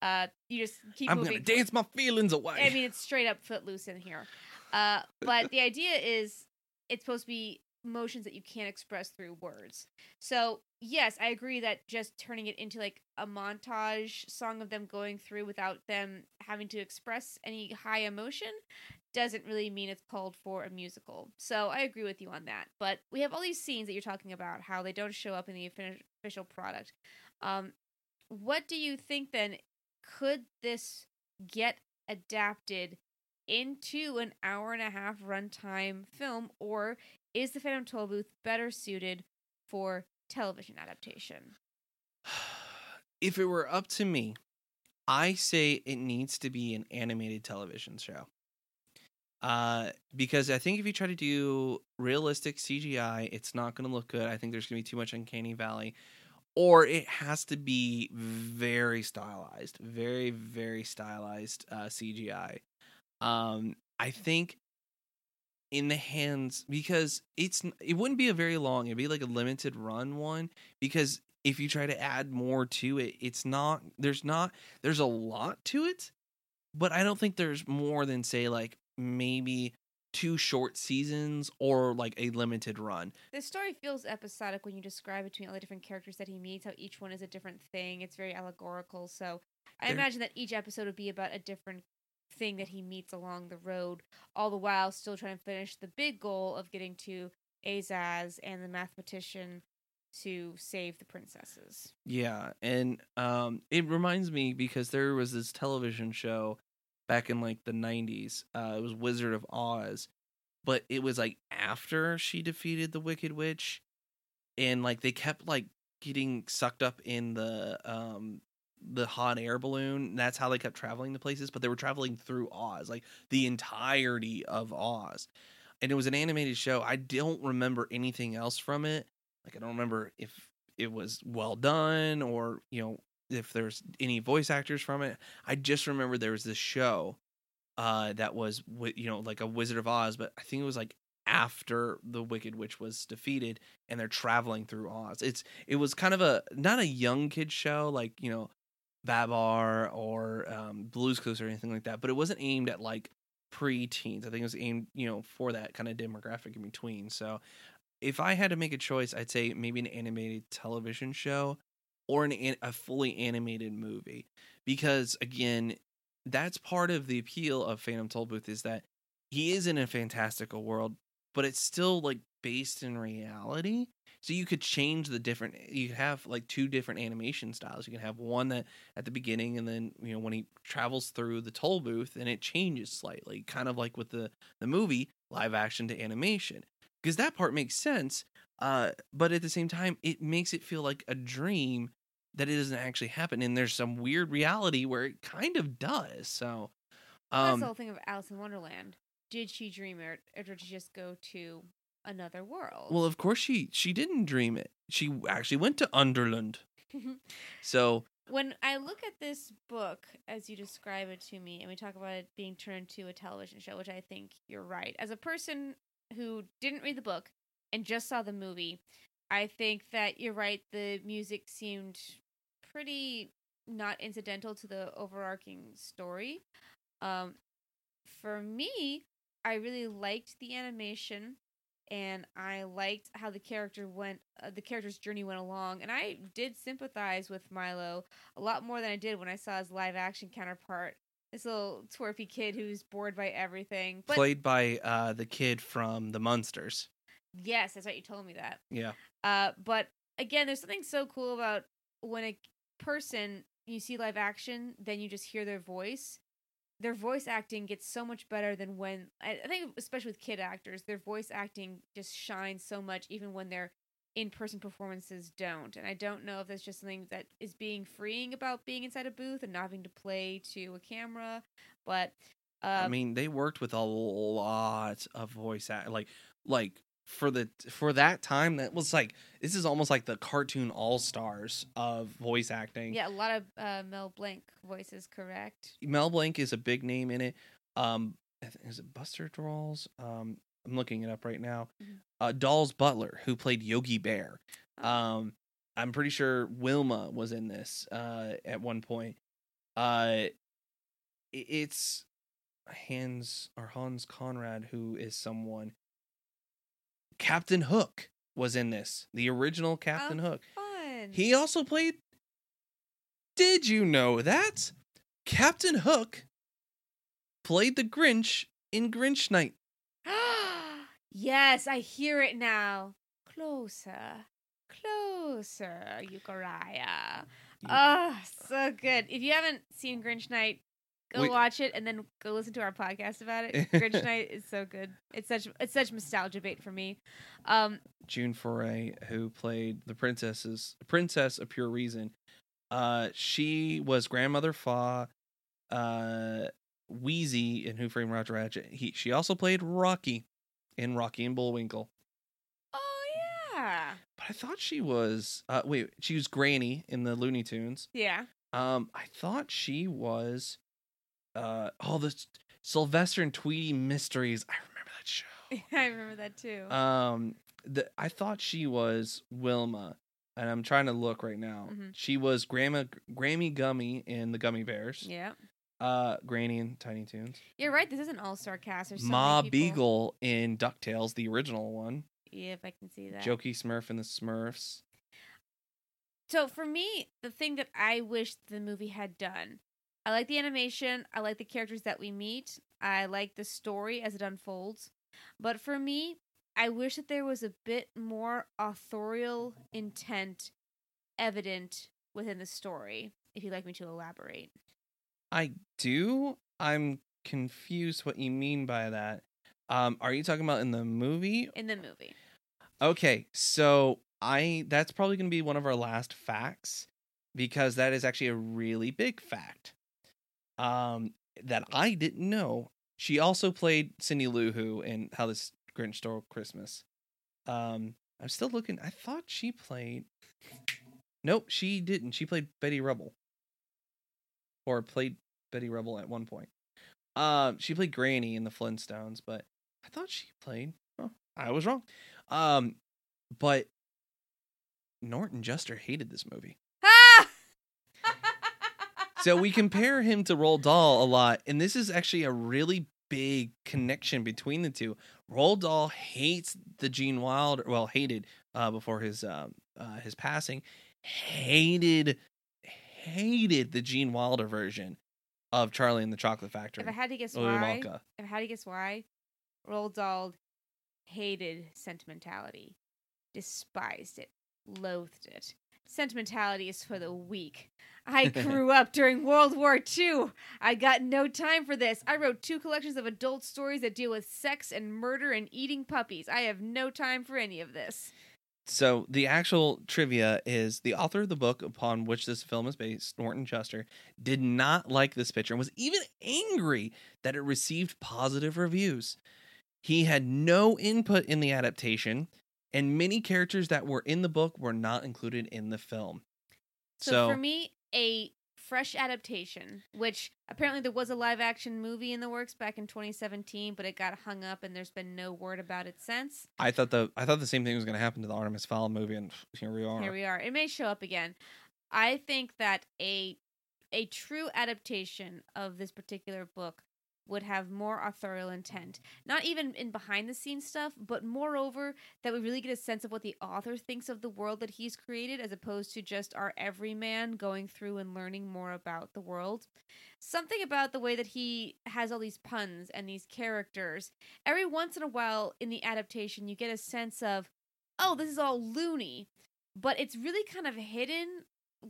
Uh, you just keep I'm moving. gonna dance my feelings away. I mean, it's straight up footloose in here. Uh, but the idea is it's supposed to be emotions that you can't express through words. So yes, I agree that just turning it into like a montage song of them going through without them having to express any high emotion doesn't really mean it's called for a musical. So I agree with you on that. But we have all these scenes that you're talking about, how they don't show up in the official product. Um, what do you think then could this get adapted into an hour and a half runtime film, or is the Phantom Toll Booth better suited for television adaptation? if it were up to me, I say it needs to be an animated television show. Uh, because I think if you try to do realistic CGI, it's not going to look good. I think there's going to be too much uncanny valley, or it has to be very stylized, very very stylized uh, CGI. Um, I think in the hands because it's it wouldn't be a very long. It'd be like a limited run one because if you try to add more to it, it's not there's not there's a lot to it, but I don't think there's more than say like maybe two short seasons or like a limited run. The story feels episodic when you describe between all the different characters that he meets, how each one is a different thing. It's very allegorical. So I There- imagine that each episode would be about a different thing that he meets along the road, all the while still trying to finish the big goal of getting to Azaz and the mathematician to save the princesses. Yeah, and um it reminds me because there was this television show back in like the 90s. Uh it was Wizard of Oz, but it was like after she defeated the Wicked Witch and like they kept like getting sucked up in the um the hot air balloon. That's how they kept traveling to places, but they were traveling through Oz, like the entirety of Oz. And it was an animated show. I don't remember anything else from it. Like I don't remember if it was well done or, you know, if there's any voice actors from it. I just remember there was this show uh that was you know like a Wizard of Oz, but I think it was like after the Wicked Witch was defeated and they're traveling through Oz. It's it was kind of a not a young kid show like, you know, Babar or um, Blue's Clues or anything like that, but it wasn't aimed at like pre-teens. I think it was aimed, you know, for that kind of demographic in between. So, if I had to make a choice, I'd say maybe an animated television show or an, a fully animated movie because again, that's part of the appeal of Phantom Tollbooth is that he is in a fantastical world, but it's still like based in reality. So you could change the different. You could have like two different animation styles. You can have one that at the beginning, and then you know when he travels through the toll booth, and it changes slightly, kind of like with the the movie live action to animation, because that part makes sense. Uh, but at the same time, it makes it feel like a dream that it doesn't actually happen, and there's some weird reality where it kind of does. So, That's um, the whole thing of Alice in Wonderland. Did she dream it, or did she just go to another world? well, of course she she didn't dream it. She actually went to Underland. So when I look at this book as you describe it to me, and we talk about it being turned into a television show, which I think you're right. As a person who didn't read the book and just saw the movie, I think that you're right. The music seemed pretty not incidental to the overarching story. Um, for me, I really liked the animation and I liked how the character went, uh, the character's journey went along, and I did sympathize with Milo a lot more than I did when I saw his live action counterpart, this little twerpy kid who's bored by everything. But played by uh the kid from the Munsters. yes, that's right. You told me that. Yeah. Uh, but again, there's something so cool about when a person you see live action, then you just hear their voice. Their voice acting gets so much better than when I I think, especially with kid actors, their voice acting just shines so much, even when their in-person performances don't. And I don't know if that's just something that is being freeing about being inside a booth and not having to play to a camera, but I um, mean, they worked with a lot of voice act like like for the for that time that was like this is almost like the cartoon all-stars of voice acting. yeah, a lot of uh, Mel Blanc voices, correct? Mel Blanc is a big name in it. Um is it Buster Dolls? Um I'm looking it up right now. Mhm. Uh Daws Butler who played Yogi Bear. Oh. Um I'm pretty sure Wilma was in this uh at one point. Uh it's Hans or Hans Conried who is someone Captain Hook was in this. The original Captain Oh, Hook. Fun. He also played Did you know that Captain Hook played the Grinch in Grinch Night? yes, I hear it now. Closer, closer, Euchariah. Oh, so good. If you haven't seen Grinch Night, go We- watch it and then go listen to our podcast about it. Grinch Night is so good. It's such it's such nostalgia bait for me. Um, June Foray, who played the princesses princess of pure reason. Uh, she was grandmother Fa, uh, Wheezy in Who Framed Roger Rabbit. He she also played Rocky in Rocky and Bullwinkle. oh yeah, But I thought she was uh wait she was Granny in the Looney Tunes. yeah. Um, I thought she was uh oh the Sylvester and Tweety Mysteries. I remember that show. I remember that too. Um, the I thought she was Wilma, and I'm trying to look right now. Mhm. She was Grandma Grammy Gummy in the Gummy Bears. yeah, Uh, Granny in Tiny Toons. you're right. This is an all star cast. There's so Ma. Beagle in Ducktales, the original one. Yeah, if I can see that. Jokey Smurf and the Smurfs. So for me, the thing that I wish the movie had done, I like the animation, I like the characters that we meet, I like the story as it unfolds. But for me, I wish that there was a bit more authorial intent evident within the story. If you'd like me to elaborate. I do. I'm confused what you mean by that. Um, are you talking about in the movie In the movie. Okay, so I that's probably going to be one of our last facts because that is actually a really big fact. Um that I didn't know. She also played Cindy Lou Who in How This Grinch Stole Christmas. Um I'm still looking. I thought she played Nope, she didn't. She played Betty Rubble. Or played Betty Rubble at one point. Um she played Granny in the Flintstones, but I thought she played oh, I was wrong. Um, but Norton Juster hated this movie. So we compare him to Roald Dahl a lot, and this is actually a really big connection between the two. Roald Dahl hates the Gene Wilder, well, hated uh, before his um, uh, his passing, hated hated the Gene Wilder version of Charlie and the Chocolate Factory. if I had to guess Willy why, Wonka. if I had to guess why, Roald Dahl hated sentimentality, despised it, loathed it. Sentimentality is for the weak. I grew up during World War II. I got no time for this. I wrote two collections of adult stories that deal with sex and murder and eating puppies. I have no time for any of this. So the actual trivia is the author of the book upon which this film is based, Norton Juster, did not like this picture and was even angry that it received positive reviews. He had no input in the adaptation, and many characters that were in the book were not included in the film. So, So, for me, a fresh adaptation, which apparently there was a live action movie in the works back in 2017, but it got hung up and there's been no word about it since. I thought the I thought the same thing was going to happen to the Artemis Fowl movie, and here we are. Here we are. It may show up again. I think that a a true adaptation of this particular book would have more authorial intent. Not even in behind the scenes stuff, but moreover that we really get a sense of what the author thinks of the world that he's created as opposed to just our everyman going through and learning more about the world. Something about the way that he has all these puns and these characters. Every once in a while in the adaptation you get a sense of, oh, this is all loony but it's really kind of hidden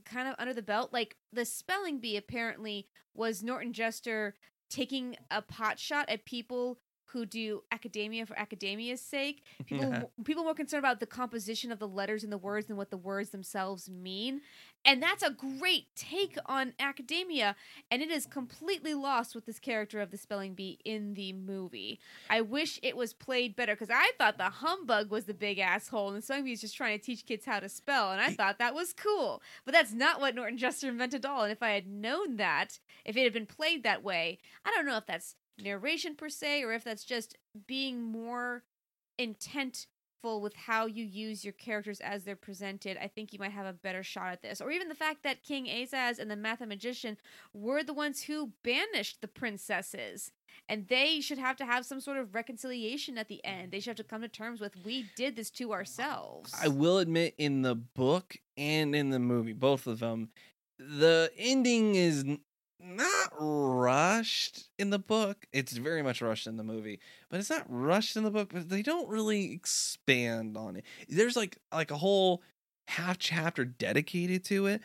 kind of under the belt like the spelling bee apparently was norton juster taking a pot shot at people who do academia for academia's sake. People people more concerned about the composition of the letters and the words than what the words themselves mean and that's a great take on academia and it is completely lost with this character of the spelling bee in the movie. I wish it was played better because i thought the humbug was the big asshole and the spelling bee is just trying to teach kids how to spell and i thought that was cool. But that's not what norton juster invented at all and if i had known that if it had been played that way i don't know if that's narration per se or if that's just being more with how you use your characters as they're presented, I think you might have a better shot at this. Or even the fact that King Azaz and the Mathemagician were the ones who banished the princesses. And they should have to have some sort of reconciliation at the end. They should have to come to terms with we did this to ourselves. I will admit, in the book and in the movie, both of them, the ending is not rushed in the book. It's very much rushed in the movie, but it's not rushed in the book. But they don't really expand on it. There's like like a whole half chapter dedicated to it.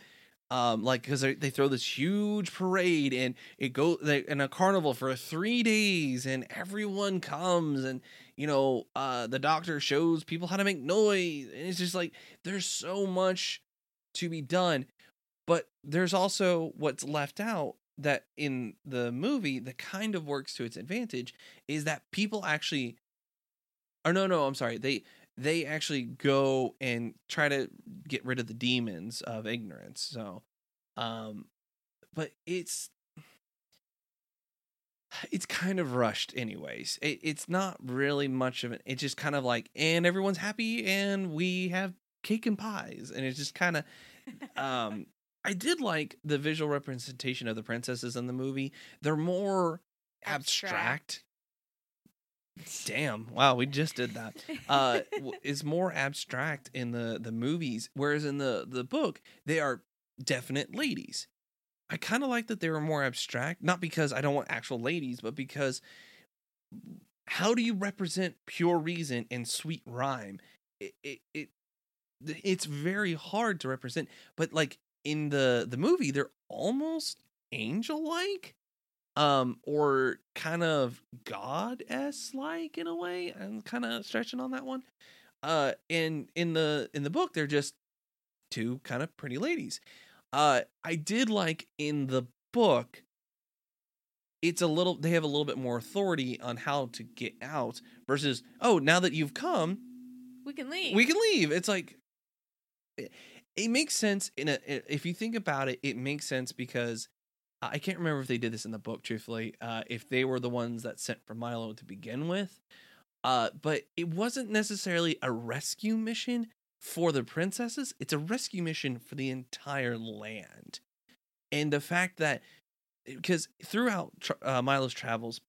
um like because they, they throw this huge parade and it go they, in a carnival for three days and everyone comes and you know uh the doctor shows people how to make noise and it's just like there's so much to be done but there's also what's left out that in the movie that kind of works to its advantage is that people actually or no no i'm sorry they they actually go and try to get rid of the demons of ignorance so um but it's it's kind of rushed anyways. It, it's not really much of it it's just kind of like and everyone's happy and we have cake and pies and it's just kind of um i did like the visual representation of the princesses in the movie. They're more abstract, damn. Wow we just did that. Uh is more abstract in the the movies whereas in the the book they are definite ladies. I kind of like that they were more abstract not because i don't want actual ladies but because how do you represent pure reason and sweet rhyme? It, it, it it's very hard to represent but like in the the movie they're almost angel like um or kind of goddess like in a way i'm kind of stretching on that one. Uh and in the in the book they're just two kind of pretty ladies. Uh i did like in the book it's a little they have a little bit more authority on how to get out versus oh now that you've come we can leave. we can leave. It's like it, makes sense in a if you think about it it makes sense because i can't remember if they did this in the book truthfully uh if they were the ones that sent for milo to begin with uh but it wasn't necessarily a rescue mission for the princesses it's a rescue mission for the entire land. And the fact that because throughout uh, milo's travels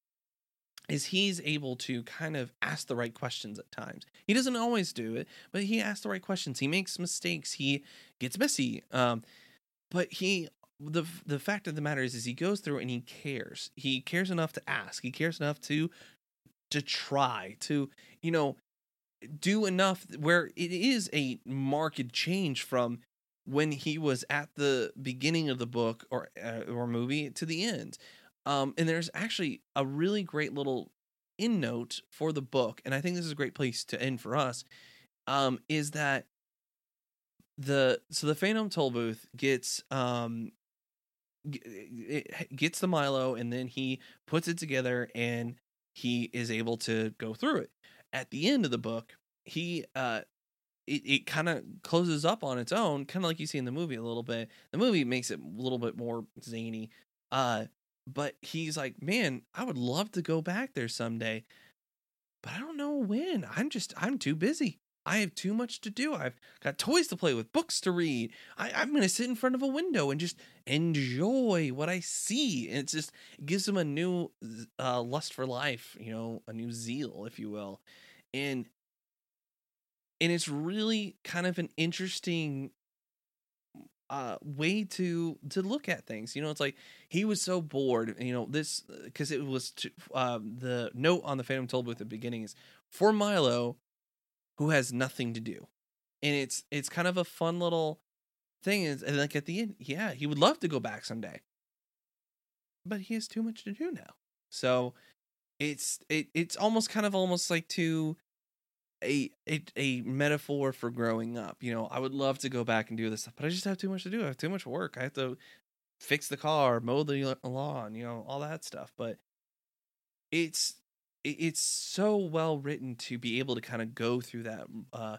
is he's able to kind of ask the right questions at times. He doesn't always do it, but he asks the right questions. He makes mistakes. He gets messy. Um, but he the the fact of the matter is is he goes through and he cares. He cares enough to ask. He cares enough to to try to you know do enough where it is a marked change from when he was at the beginning of the book or uh, or movie to the end. Um, and there's actually a really great little in note for the book, and I think this is a great place to end for us. Um, is that the so the Phantom Toll Booth gets um gets the Milo, and then he puts it together, and he is able to go through it. At the end of the book, he uh it, it kind of closes up on its own, kind of like you see in the movie a little bit. The movie makes it a little bit more zany. Uh, but he's like, man, I would love to go back there someday, but I don't know when. I'm just, I'm too busy. I have too much to do. I've got toys to play with, books to read. I, I'm going to sit in front of a window and just enjoy what I see. And it's just, it gives him a new uh, lust for life, you know, a new zeal, if you will. And, and it's really kind of an interesting uh way to to look at things you know it's like he was so bored you know this because it was to, uh, the note on the phantom toll booth at the beginning is for milo who has nothing to do. And it's it's kind of a fun little thing is and like at the end yeah he would love to go back someday. But he has too much to do now. So it's it it's almost kind of almost like to a, a a metaphor for growing up. You know, I would love to go back and do this stuff, but I just have too much to do. I have too much work. I have to fix the car, mow the lawn, you know, all that stuff. But it's it's so well written to be able to kind of go through that uh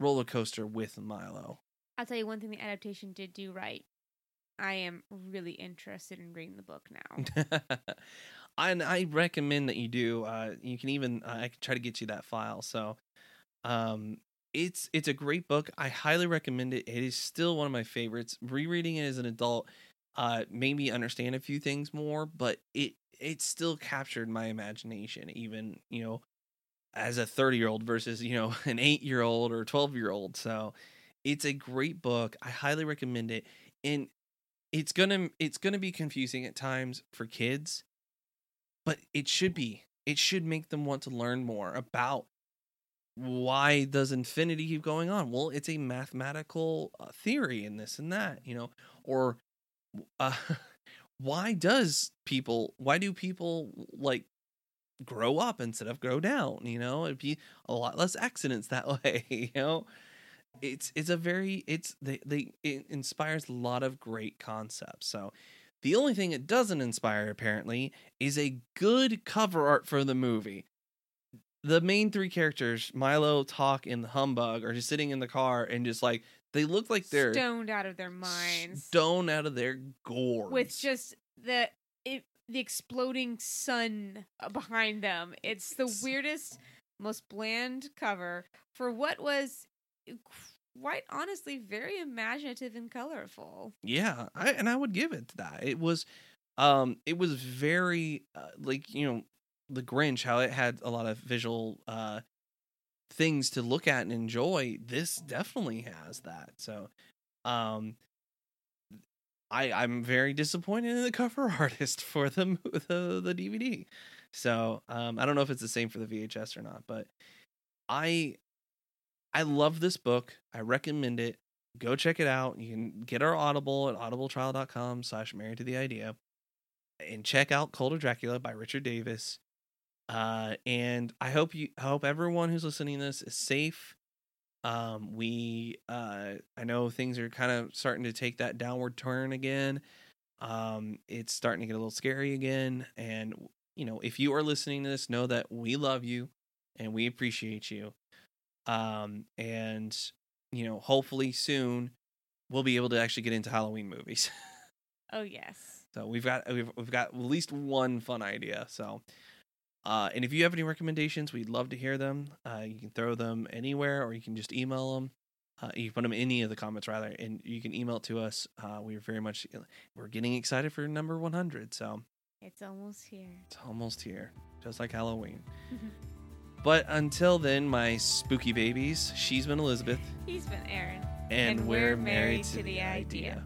roller coaster with Milo. I'll tell you one thing the adaptation did do right. I am really interested in reading the book now. and I recommend that you do. Uh, you can even uh, I can try to get you that file. So, um, it's it's a great book. I highly recommend it. It is still one of my favorites. Rereading it as an adult, uh, made me understand a few things more, but it it still captured my imagination. Even you know, as a thirty year old versus you know an eight year old or twelve year old. So, it's a great book. I highly recommend it. And it's gonna it's gonna be confusing at times for kids but it should be it should make them want to learn more about why does infinity keep going on? Well, it's a mathematical uh, theory and this and that, you know, or uh, why does people why do people like grow up instead of grow down you know? It'd be a lot less accidents that way you know? It's it's a very it's they they it inspires a lot of great concepts. So the only thing it doesn't inspire apparently is a good cover art for the movie the main three characters milo tock and humbug are just sitting in the car and just like they look like they're stoned out of their minds stoned out of their gourds with just the it, the exploding sun behind them. It's the weirdest, most bland cover for what was quite honestly very imaginative and colorful. Yeah, I, and I would give it that. It was, um, it was very uh, like you know the Grinch, how it had a lot of visual uh things to look at and enjoy. This definitely has that. So, um, I I'm very disappointed in the cover artist for the the the DVD. So um, I don't know if it's the same for the VHS or not, but I I love this book. I recommend it. Go check it out. You can get our Audible at audibletrial.com slash married to the idea. And check out Cold of Dracula by Richard Davis. Uh, and I hope you I hope everyone who's listening to this is safe um, we, uh, I know things are kind of starting to take that downward turn again. Um, it's starting to get a little scary again. And, you know, if you are listening to this, know that we love you and we appreciate you. Um, and, you know, hopefully soon we'll be able to actually get into Halloween movies. oh, yes. So we've got, we've, we've got at least one fun idea. So, uh, and if you have any recommendations, we'd love to hear them. Uh, you can throw them anywhere, or you can just email them. Uh, you can put them in any of the comments rather, and you can email it to us. Uh, we're very much we're getting excited for number 100. So it's almost here. It's almost here, just like Halloween. but until then, my spooky babies. She's been Elizabeth. He's been Aaron. And, and we're, we're, married, married to, to, the idea. idea.